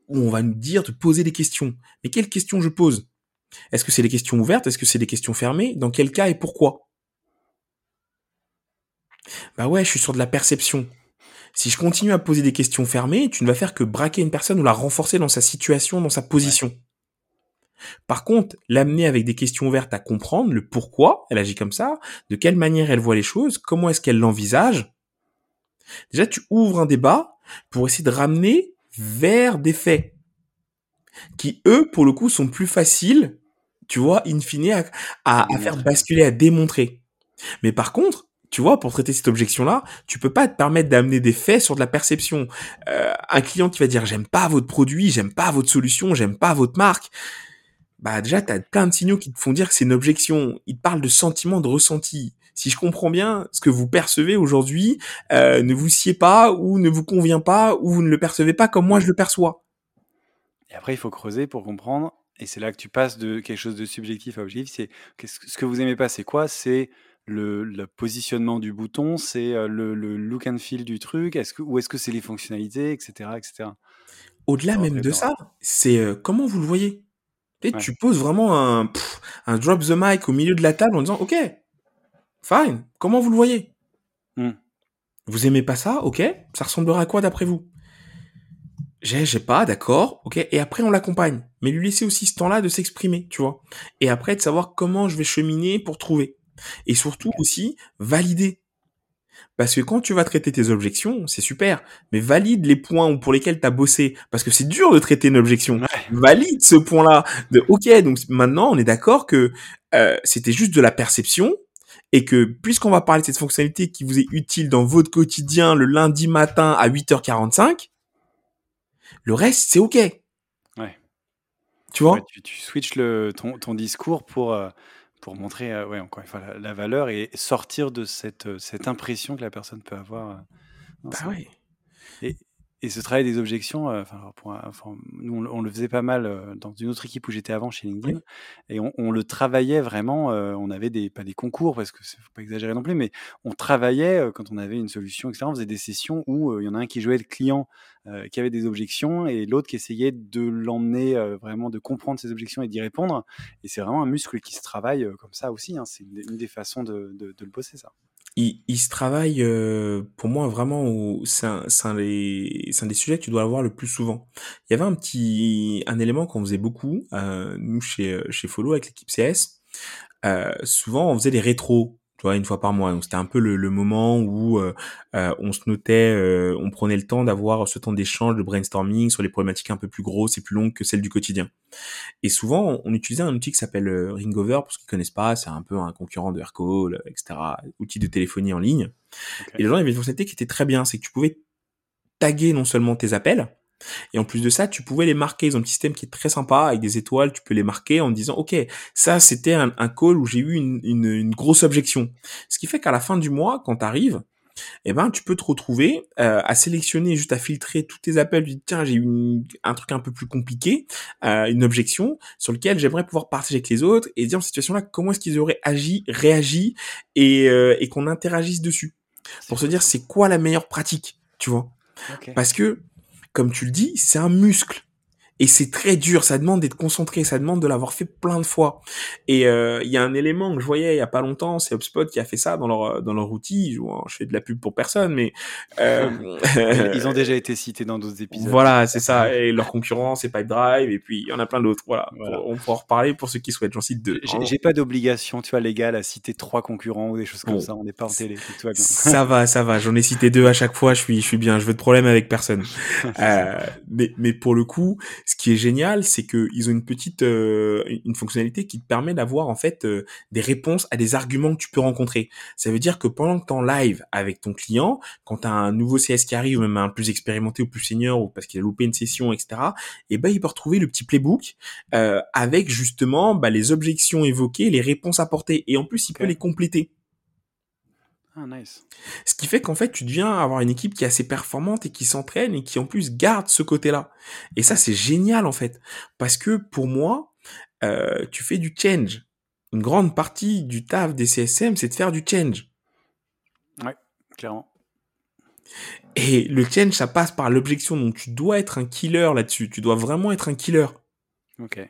Speaker 1: on va nous dire de poser des questions. Mais quelles questions je pose? Est-ce que c'est des questions ouvertes? Est-ce que c'est des questions fermées? Dans quel cas et pourquoi? Bah ouais, je suis sur de la perception. Si je continue à poser des questions fermées, tu ne vas faire que braquer une personne ou la renforcer dans sa situation, dans sa position. Par contre, l'amener avec des questions ouvertes à comprendre le pourquoi elle agit comme ça, de quelle manière elle voit les choses, comment est-ce qu'elle l'envisage. Déjà, tu ouvres un débat pour essayer de ramener vers des faits qui, eux, pour le coup, sont plus faciles, tu vois, in fine, à, à faire basculer, à démontrer. Mais par contre, tu vois, pour traiter cette objection-là, tu peux pas te permettre d'amener des faits sur de la perception. Euh, un client qui va dire j'aime pas votre produit, j'aime pas votre solution, j'aime pas votre marque. Bah déjà, tu as plein de signaux qui te font dire que c'est une objection. Il te parle de sentiments, de ressenti. Si je comprends bien, ce que vous percevez aujourd'hui euh, ne vous sied pas ou ne vous convient pas ou vous ne le percevez pas comme moi je le perçois.
Speaker 2: Et après, il faut creuser pour comprendre. Et c'est là que tu passes de quelque chose de subjectif à objectif. C'est ce que vous aimez pas, c'est quoi? C'est le, positionnement du bouton, c'est le, look and feel du truc, est-ce que, ou est-ce que c'est les fonctionnalités, etc. etc.
Speaker 1: Au-delà même de ça, c'est comment vous le voyez? Tu poses vraiment un, un drop the mic au milieu de la table en disant, OK, fine, comment vous le voyez? Mmh. Vous aimez pas ça? Ok, ça ressemblera à quoi d'après vous? J'ai, j'ai pas, d'accord, ok, et après on l'accompagne. Mais lui laisser aussi ce temps-là de s'exprimer, tu vois. Et après de savoir comment je vais cheminer pour trouver. Et surtout aussi, valider. Parce que quand tu vas traiter tes objections, c'est super, mais valide les points pour lesquels tu as bossé, parce que c'est dur de traiter une objection. Valide ce point-là. De ok, donc maintenant on est d'accord que euh, c'était juste de la perception, et que puisqu'on va parler de cette fonctionnalité qui vous est utile dans votre quotidien le lundi matin à 8h45, le reste c'est ok.
Speaker 2: Ouais.
Speaker 1: Tu vois?
Speaker 2: Tu, tu, switches le, ton, ton discours pour euh, pour montrer, euh, ouais, encore une fois, la, valeur et sortir de cette, euh, cette impression que la personne peut avoir.
Speaker 1: Bah oui.
Speaker 2: Et, et ce travail des objections, enfin, nous on, le faisait pas mal dans une autre équipe où j'étais avant chez LinkedIn, et on, le travaillait vraiment. on avait des pas des concours parce que faut pas exagérer non plus, mais on travaillait quand on avait une solution, etc. On faisait des sessions où il y en a un qui jouait le client euh, qui avait des objections et l'autre qui essayait de l'emmener euh, vraiment, de comprendre ses objections et d'y répondre. Et c'est vraiment un muscle qui se travaille euh, comme ça aussi. Hein. C'est une, des façons de, de, le bosser, ça.
Speaker 1: Il, il se travaille, pour moi, vraiment, c'est un, un, des, un des sujets que tu dois avoir le plus souvent. Il y avait un petit, un élément qu'on faisait beaucoup, nous, chez, chez Follow, avec l'équipe CS. souvent, on faisait des rétros tu vois, une fois par mois. Donc c'était un peu le, le moment où euh, euh, on se notait, euh, on prenait le temps d'avoir ce temps d'échange, de brainstorming sur les problématiques un peu plus grosses et plus longues que celles du quotidien. Et souvent, on, utilisait un outil qui s'appelle Ringover, pour ceux qui connaissent pas, c'est un peu un concurrent de Aircall, etc., outil de téléphonie en ligne. Et les gens avaient une fonctionnalité qui était très bien, c'est que tu pouvais taguer non seulement tes appels, et en plus de ça, tu pouvais les marquer. Ils ont un système qui est très sympa avec des étoiles. Tu peux les marquer en disant, OK, ça, c'était un, call où j'ai eu une, une, grosse objection. Ce qui fait qu'à la fin du mois, quand tu arrives, eh ben, tu peux te retrouver euh, à sélectionner, juste à filtrer tous tes appels. Tu dis, tiens, j'ai eu un truc un peu plus compliqué, euh, une objection sur lequel j'aimerais pouvoir partager avec les autres et dire en situation-là comment est-ce qu'ils auraient agi, réagi et, euh, et qu'on interagisse dessus. Pour se dire, c'est quoi la meilleure pratique, tu vois? Parce que comme tu le dis, c'est un muscle. Et c'est très dur, ça demande d'être concentré, ça demande de l'avoir fait plein de fois. Et euh, il y a un élément que je voyais il y a pas longtemps, c'est HubSpot qui a fait ça dans leur dans leur outil. Je, je fais de la pub pour personne, mais
Speaker 2: euh, ils ont déjà été cités dans d'autres épisodes.
Speaker 1: Voilà, c'est ça. Et leur concurrent, c'est Pipedrive, et puis il y en a plein d'autres. Voilà, on pourra en reparler pour ceux qui souhaitent. J'en cite deux.
Speaker 2: J'ai pas d'obligation, tu vois, légale à citer trois concurrents ou des choses comme ça. On n'est pas en télé. Tout
Speaker 1: ça va, ça va. J'en ai cité deux à chaque fois. Je suis, je suis bien. Je veux de problème avec personne. euh, mais, mais pour le coup, ce qui est génial, c'est que ils ont une petite, euh, une fonctionnalité qui te permet d'avoir en fait euh, des réponses à des arguments que tu peux rencontrer. Ça veut dire que pendant que tu en live avec ton client, quand tu as un nouveau CS qui arrive, ou même un plus expérimenté ou plus senior, ou parce qu'il a loupé une session, etc. Et eh ben il peut retrouver le petit playbook euh, avec justement bah, les objections évoquées, les réponses apportées, et en plus il peut les compléter.
Speaker 2: Ah, nice.
Speaker 1: Ce qui fait qu'en fait, tu deviens avoir une équipe qui est assez performante et qui s'entraîne et qui en plus garde ce côté-là. Et ça, c'est génial en fait. Parce que pour moi, euh, tu fais du change. Une grande partie du taf des CSM, c'est de faire du change.
Speaker 2: Ouais, clairement.
Speaker 1: Et le change, ça passe par l'objection. Donc tu dois être un killer là-dessus. Tu dois vraiment être un killer.
Speaker 2: Ok. Il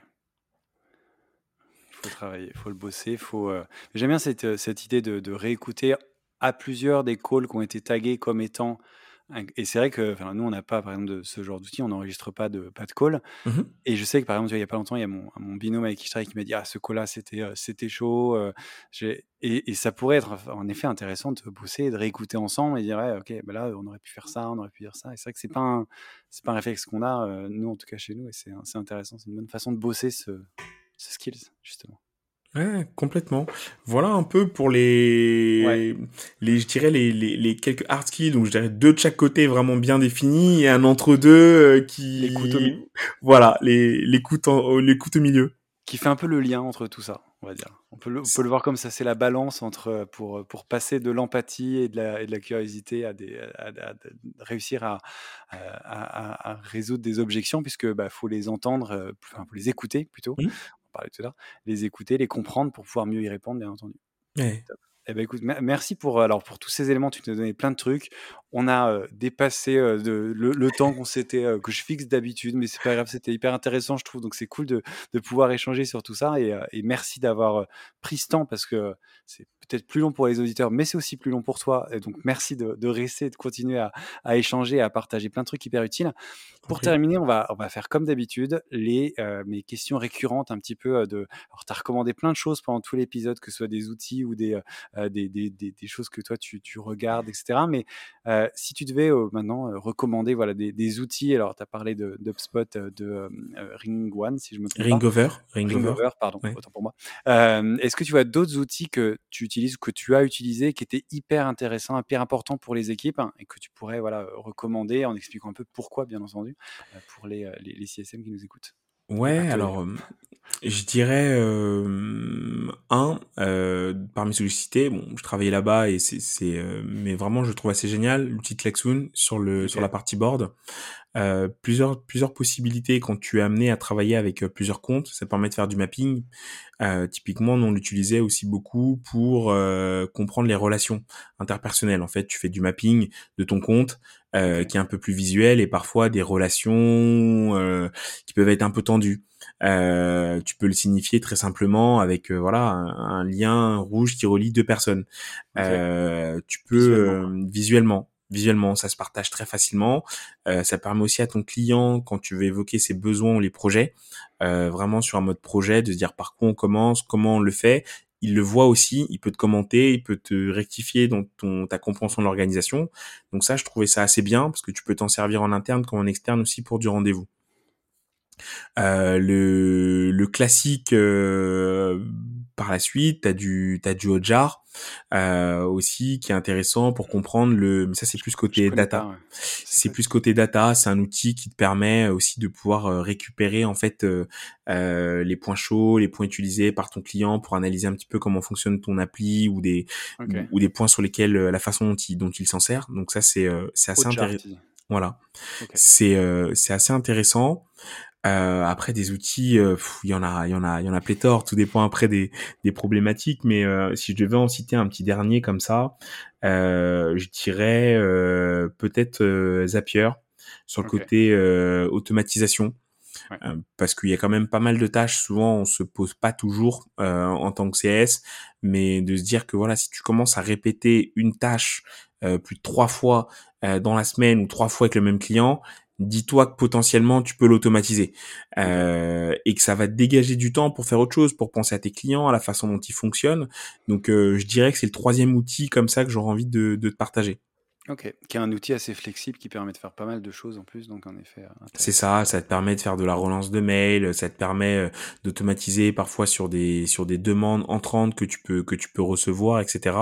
Speaker 2: faut travailler, il faut le bosser. Faut. Euh, j'aime bien cette, cette idée de, de réécouter à plusieurs des calls qui ont été tagués comme étant et c'est vrai que nous, on n'a pas, par exemple, de ce genre d'outil, on n'enregistre pas de, pas de call.
Speaker 1: Mmh
Speaker 2: et je sais que, par exemple, il n'y a pas longtemps, il y a mon, mon binôme avec qui je travaille qui m'a dit Ah, ce call-là, c'était, c'était chaud. Et, et, ça pourrait être, en effet, intéressant de bosser, de réécouter ensemble et dire Ok, ben là, on aurait pu faire ça, on aurait pu dire ça. Et c'est vrai que ce n'est pas, un, pas un réflexe qu'on a, nous, en tout cas chez nous, et c'est, c'est intéressant. C'est une bonne façon de bosser ce, ce skills, justement.
Speaker 1: Ouais, complètement. Voilà un peu pour les, les, je dirais les, les, les, quelques hard skills, donc je dirais deux de chaque côté vraiment bien définis et un entre deux euh, qui,
Speaker 2: les milieu.
Speaker 1: voilà, les, les en, les au milieu.
Speaker 2: Qui fait un peu le lien entre tout ça, on va dire. On peut le, on peut le voir comme ça, c'est la balance entre pour pour passer de l'empathie et de la, et de la curiosité à des à, à, réussir à, à, résoudre des objections puisque bah faut les entendre, euh, enfin faut les écouter plutôt. Mmh tout les écouter, les comprendre pour pouvoir mieux y répondre, bien entendu. Eh ben écoute, merci pour alors pour tous ces éléments. Tu nous as donné plein de trucs. On a euh, dépassé euh, de, le, temps qu'on s'était euh, que je fixe d'habitude, mais c'est pas grave. C'était hyper intéressant, je trouve. Donc c'est cool de, de, pouvoir échanger sur tout ça et, et merci d'avoir pris ce temps parce que c'est peut-être plus long pour les auditeurs, mais c'est aussi plus long pour toi. Et donc merci de, de rester, de continuer à, à, échanger, à partager plein de trucs hyper utiles. Pour terminer, on va, on va faire comme d'habitude les mes questions récurrentes un petit peu de. Alors, tu as recommandé plein de choses pendant tout l'épisode, que ce soit des outils ou des, des, des, des, choses que toi tu, tu regardes, etc. Mais si tu devais maintenant recommander voilà, des, outils, alors tu as parlé d'UpSpot, de, de Ring One, si je me trompe
Speaker 1: Ringover,
Speaker 2: pas. Ringover. pardon, autant pour moi. Est-ce que tu vois d'autres outils que tu utilises, que tu as utilisés, qui étaient hyper intéressants, hyper importants pour les équipes hein, et que tu pourrais voilà, recommander en expliquant un peu pourquoi, bien entendu, pour les, les, les CSM qui nous écoutent
Speaker 1: Ouais, alors je dirais euh, un euh, parmi ceux que cités. Bon, je travaillais là-bas et c'est, c'est euh, mais vraiment je trouve assez génial l'outil Klexoon sur le sur la partie board. Euh, plusieurs plusieurs possibilités quand tu es amené à travailler avec euh, plusieurs comptes. Ça permet de faire du mapping. Euh, typiquement, on l'utilisait aussi beaucoup pour comprendre les relations interpersonnelles. En fait, tu fais du mapping de ton compte euh, qui est un peu plus visuel et parfois des relations euh, qui peuvent être un peu tendues. Euh, tu peux le signifier très simplement avec voilà un, lien rouge qui relie deux personnes. tu peux visuellement. visuellement. Ça se partage très facilement. ça permet aussi à ton client, quand tu veux évoquer ses besoins ou les projets, vraiment sur un mode projet, de se dire par quoi on commence, comment on le fait, il le voit aussi, il peut te commenter, il peut te rectifier dans ton, ta compréhension de l'organisation. Donc ça, je trouvais ça assez bien parce que tu peux t'en servir en interne comme en externe aussi pour du rendez-vous. Euh, le, le classique euh, par la suite, t'as du t'as du Hotjar euh, aussi qui est intéressant pour comprendre le. Mais ça c'est plus côté data. C'est plus côté data. C'est un outil qui te permet aussi de pouvoir euh, récupérer en fait euh, les points chauds, les points utilisés par ton client pour analyser un petit peu comment fonctionne ton appli ou des ou, des points sur lesquels la façon dont il dont il s'en sert. Donc ça c'est c'est assez intéressant. Voilà. C'est c'est assez intéressant. Euh, après des outils, euh, il y en a, il y en a, il y en a pléthore. Tout dépend après des, des problématiques. Mais euh, si je devais en citer un petit dernier comme ça, je dirais peut-être Zapier sur le côté automatisation. parce qu'il y a quand même pas mal de tâches. Souvent, on se pose pas toujours en tant que CS, mais de se dire que voilà, si tu commences à répéter une tâche plus de trois fois dans la semaine ou trois fois avec le même client, dis-toi que potentiellement tu peux l'automatiser euh, et que ça va te dégager du temps pour faire autre chose, pour penser à tes clients, à la façon dont ils fonctionnent. Donc euh, je dirais que c'est le troisième outil comme ça que j'aurais envie de, de te partager.
Speaker 2: OK, qui est un outil assez flexible qui permet de faire pas mal de choses en plus, donc en effet, euh,
Speaker 1: C'est ça, ça te permet de faire de la relance de mail, ça te permet euh, d'automatiser parfois sur des sur des demandes entrantes que tu peux que tu peux recevoir, etc.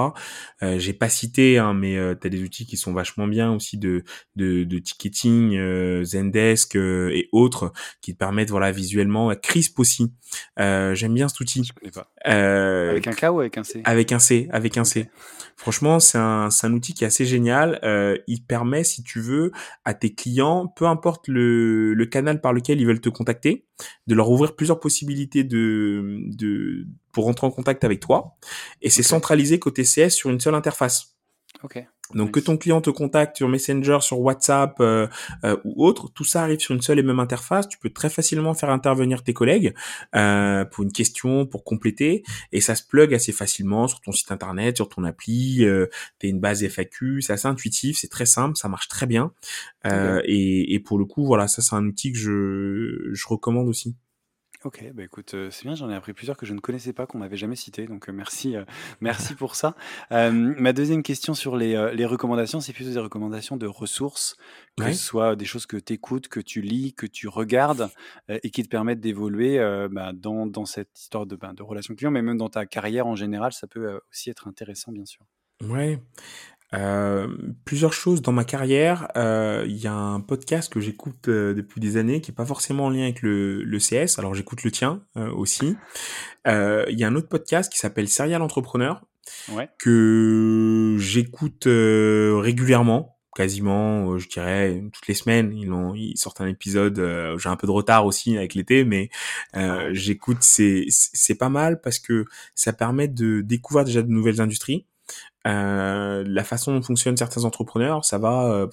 Speaker 1: Euh, j'ai pas cité, hein, mais euh, tu as des outils qui sont vachement bien aussi de de, de ticketing, Zendesk et autres qui te permettent voilà visuellement. Crisp aussi, j'aime bien cet outil.
Speaker 2: Je connais pas. Avec un K ou avec un C
Speaker 1: Avec un C, avec un C. Franchement, c'est un c'est un outil qui est assez génial. Euh, il permet, si tu veux, à tes clients, peu importe le, le, canal par lequel ils veulent te contacter, de leur ouvrir plusieurs possibilités de, de pour rentrer en contact avec toi. Et c'est centralisé côté CS sur une seule interface.
Speaker 2: Ok.
Speaker 1: Donc que ton client te contacte sur Messenger, sur WhatsApp euh, euh, ou autre, tout ça arrive sur une seule et même interface. Tu peux très facilement faire intervenir tes collègues euh, pour une question, pour compléter, et ça se plug assez facilement sur ton site internet, sur ton appli. Euh, T'es une base FAQ, c'est assez intuitif, c'est très simple, ça marche très bien. Euh, et, et, pour le coup, voilà, ça c'est un outil que je, je recommande aussi.
Speaker 2: Ok, bah écoute, c'est bien, j'en ai appris plusieurs que je ne connaissais pas, qu'on m'avait jamais cité, donc merci, merci pour ça. ma deuxième question sur les, les recommandations, c'est plutôt des recommandations de ressources, que ce soit des choses que tu écoutes, que tu lis, que tu regardes, et qui te permettent d'évoluer bah, dans, dans cette histoire de, bah, de relation client, mais même dans ta carrière en général, ça peut aussi être intéressant, bien sûr.
Speaker 1: Ouais. Euh, plusieurs choses dans ma carrière. Euh, il y a un podcast que j'écoute euh, depuis des années qui est pas forcément en lien avec le, le CS. Alors j'écoute le tien aussi. Il y a un autre podcast qui s'appelle Serial Entrepreneur
Speaker 2: ouais.
Speaker 1: que j'écoute régulièrement, quasiment, je dirais toutes les semaines. Ils, ont, ils sortent un épisode. J'ai un peu de retard aussi avec l'été, mais ah j'écoute. C'est c'est pas mal parce que ça permet de découvrir déjà de nouvelles industries euh, la façon dont fonctionnent certains entrepreneurs, ça va euh,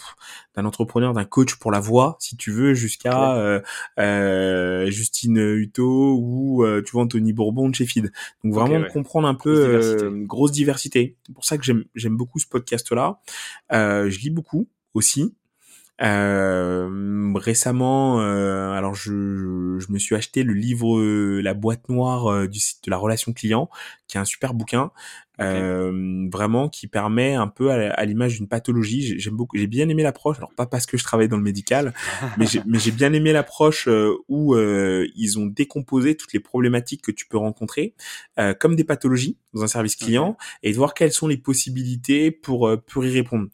Speaker 1: d'un entrepreneur, d'un coach pour la voix, si tu veux, jusqu'à euh, euh, Justine Hutto ou euh, tu vois Anthony Bourbon de chez Feed. Donc vraiment comprendre un peu grosse diversité. grosse diversité. C'est pour ça que j'aime j'aime beaucoup ce podcast-là. je lis beaucoup aussi. Euh, récemment, euh, alors je, je, me suis acheté le livre La boîte noire du site de la relation client, qui est un super bouquin. Euh, vraiment qui permet un peu à, l'image d'une pathologie. J'aime beaucoup, j'ai bien aimé l'approche. Alors pas parce que je travaille dans le médical, mais j'ai bien aimé l'approche euh, où euh, ils ont décomposé toutes les problématiques que tu peux rencontrer comme des pathologies dans un service client et de voir quelles sont les possibilités pour pour y répondre.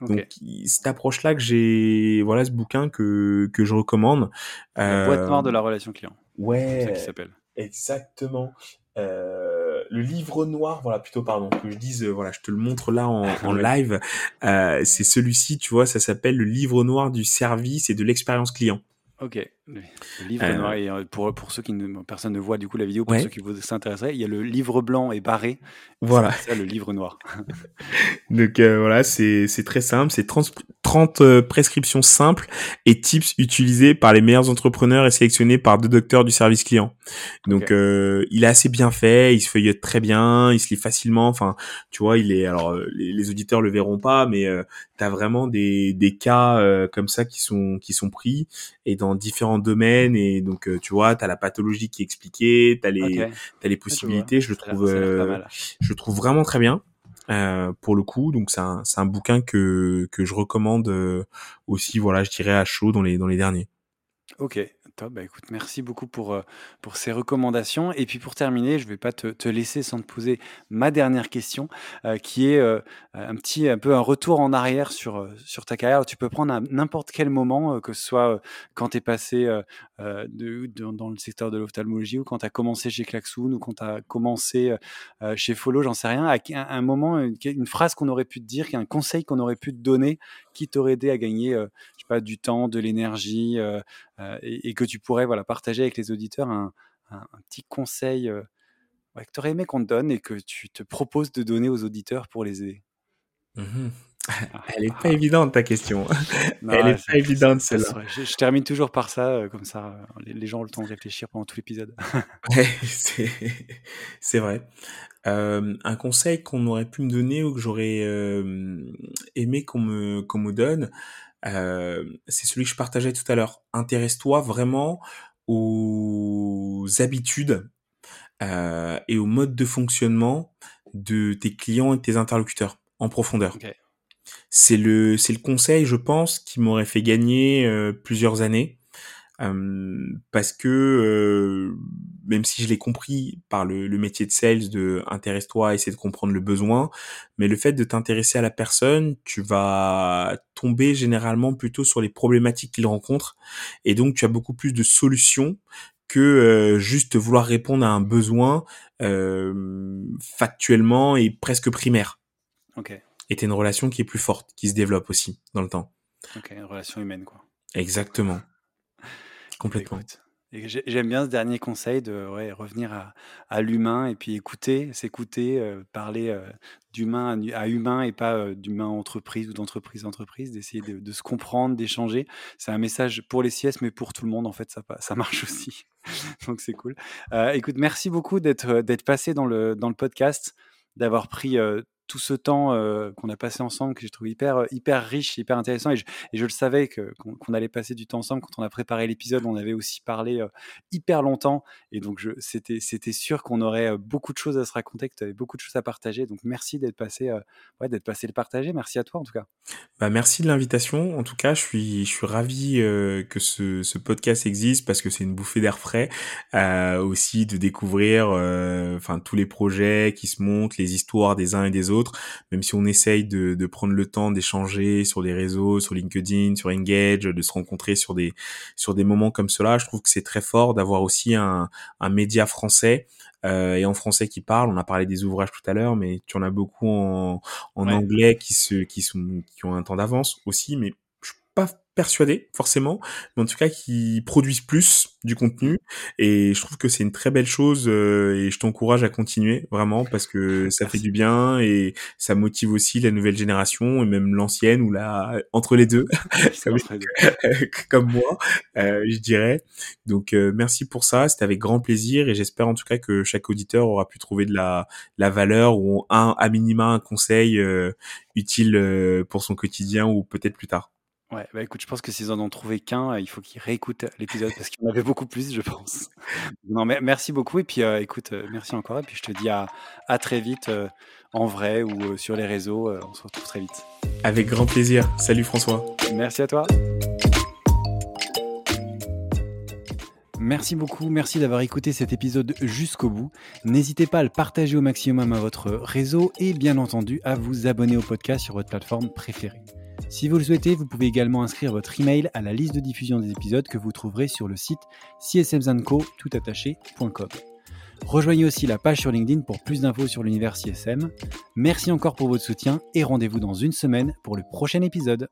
Speaker 1: Donc cette approche-là que j'ai, voilà ce bouquin que que je recommande.
Speaker 2: La boîte noire de la relation client.
Speaker 1: Ouais.
Speaker 2: C'est ça qui s'appelle.
Speaker 1: Exactement. Euh, le livre noir, voilà plutôt pardon que je dise, euh, voilà je te le montre là en, en live. Euh, c'est celui-ci, tu vois, ça s'appelle le livre noir du service et de l'expérience client.
Speaker 2: Ok, le livre euh, noir, et pour, pour ceux qui ne, personne ne voit du coup la vidéo, pour ceux qui vous s'intéresseraient, il y a le livre blanc et barré.
Speaker 1: Voilà.
Speaker 2: C'est ça le livre noir.
Speaker 1: Donc euh, voilà, c'est très simple, c'est 30, 30 euh, prescriptions simples et tips utilisés par les meilleurs entrepreneurs et sélectionnés par deux docteurs du service client. Donc il est assez bien fait, il se feuillette très bien, il se lit facilement. Enfin, tu vois, il est alors les, les auditeurs le verront pas, mais tu as vraiment des, des cas comme ça qui sont qui sont pris et dans différents domaines et donc euh, tu vois, tu as la pathologie qui est expliquée, tu as les as les possibilités, je le trouve euh, je trouve vraiment très bien. Euh, pour le coup, donc c'est un, un bouquin que, que je recommande aussi, voilà, je dirais à chaud dans les, dans les derniers.
Speaker 2: Ok, bah, écoute, merci beaucoup pour, euh, pour ces recommandations. Et puis pour terminer, je ne vais pas te, te laisser sans te poser ma dernière question, euh, qui est euh, un petit un peu un retour en arrière sur, sur ta carrière. Tu peux prendre à n'importe quel moment, que ce soit quand tu es passé dans le secteur de l'ophtalmologie ou quand tu as commencé chez Klaxoon ou quand tu as commencé chez Follow, j'en sais rien, à un, moment, une, une phrase qu'on aurait pu te dire, un conseil qu'on aurait pu te donner qui t'aurait aidé à gagner je sais pas, du temps, de l'énergie et, et, que tu pourrais voilà, partager avec les auditeurs un, un, petit conseil euh, que tu aurais aimé qu'on te donne et que tu te proposes de donner aux auditeurs pour les aider?
Speaker 1: Mmh Elle est pas évidente ta question. Elle est pas évidente celle-là.
Speaker 2: Je, termine toujours par ça, euh, comme ça, euh, les, gens ont le temps de réfléchir pendant tout l'épisode.
Speaker 1: c'est vrai. Euh, un conseil qu'on aurait pu me donner ou que j'aurais aimé qu'on me, qu'on me donne, c'est celui que je partageais tout à l'heure. Intéresse-toi vraiment aux habitudes et au mode de fonctionnement de tes clients et tes interlocuteurs en profondeur. C'est le c'est le conseil, je pense, qui m'aurait fait gagner euh, plusieurs années. Parce que euh, même si je l'ai compris par le, le, métier de sales de intéresse-toi, essaie de comprendre le besoin, mais le fait de t'intéresser à la personne, tu vas tomber généralement plutôt sur les problématiques qu'il rencontre et donc tu as beaucoup plus de solutions que euh, juste vouloir répondre à un besoin euh, factuellement et presque primaire.
Speaker 2: Ok.
Speaker 1: Et t'as une relation qui est plus forte, qui se développe aussi dans le temps.
Speaker 2: Ok, une relation humaine quoi.
Speaker 1: Exactement. Complètement.
Speaker 2: J'aime bien ce dernier conseil de revenir à, l'humain et puis écouter, s'écouter, euh, parler euh, d'humain à, humain et pas euh, d'humain entreprise ou d'entreprise entreprise, d'essayer de, se comprendre, d'échanger. C'est un message pour les CS, mais pour tout le monde, en fait, ça, ça marche aussi. Donc c'est cool. écoute, merci beaucoup d'être passé dans le, dans le podcast, d'avoir pris tout ce temps euh, qu'on a passé ensemble que j'ai trouvé hyper euh, hyper riche, hyper intéressant et je, le savais que qu'on allait passer du temps ensemble quand on a préparé l'épisode, on avait aussi parlé euh, hyper longtemps et donc c'était sûr qu'on aurait beaucoup de choses à se raconter, que tu avais beaucoup de choses à partager. Donc merci d'être passé passé le partager. Merci à toi en tout cas.
Speaker 1: Bah merci de l'invitation. En tout cas, je suis je suis ravi que ce, ce podcast existe parce que c'est une bouffée d'air frais aussi de découvrir enfin tous les projets qui se montent, les histoires des uns et des autres même si on essaye de, de prendre le temps d'échanger sur les réseaux, sur LinkedIn, sur Engage, de se rencontrer sur des sur des moments comme cela, je trouve que c'est très fort d'avoir aussi un, un média français euh, et en français qui parle. On a parlé des ouvrages tout à l'heure, mais tu en as beaucoup en, en anglais qui se qui sont qui ont un temps d'avance aussi, mais je suis pas persuadé forcément, mais en tout cas qui produisent plus du contenu. Et je trouve que c'est une très belle chose euh, et je t'encourage à continuer vraiment parce que ça fait du bien et ça motive aussi la nouvelle génération et même l'ancienne ou la entre les deux comme, moi euh, je dirais. Donc euh, merci pour ça c'était avec grand plaisir et j'espère en tout cas que chaque auditeur aura pu trouver de la la valeur ou un à minima un conseil utile pour son quotidien ou peut-être plus tard
Speaker 2: Ouais, bah écoute, je pense que s'ils en ont trouvé qu'un, il faut qu'ils réécoutent l'épisode parce qu'il y en avait beaucoup plus, je pense. Non, mais merci beaucoup et puis euh, écoute, euh, merci encore et puis je te dis à, à très vite euh, en vrai ou sur les réseaux. on se retrouve très vite.
Speaker 1: Avec grand plaisir. Salut François.
Speaker 2: Merci à toi. Merci beaucoup, merci d'avoir écouté cet épisode jusqu'au bout. N'hésitez pas à le partager au maximum à votre réseau et bien entendu à vous abonner au podcast sur votre plateforme préférée. Si vous le souhaitez, vous pouvez également inscrire votre email à la liste de diffusion des épisodes que vous trouverez sur le site csmzanco.com. Rejoignez aussi la page sur LinkedIn pour plus d'infos sur l'univers CSM. Merci encore pour votre soutien et rendez-vous dans une semaine pour le prochain épisode.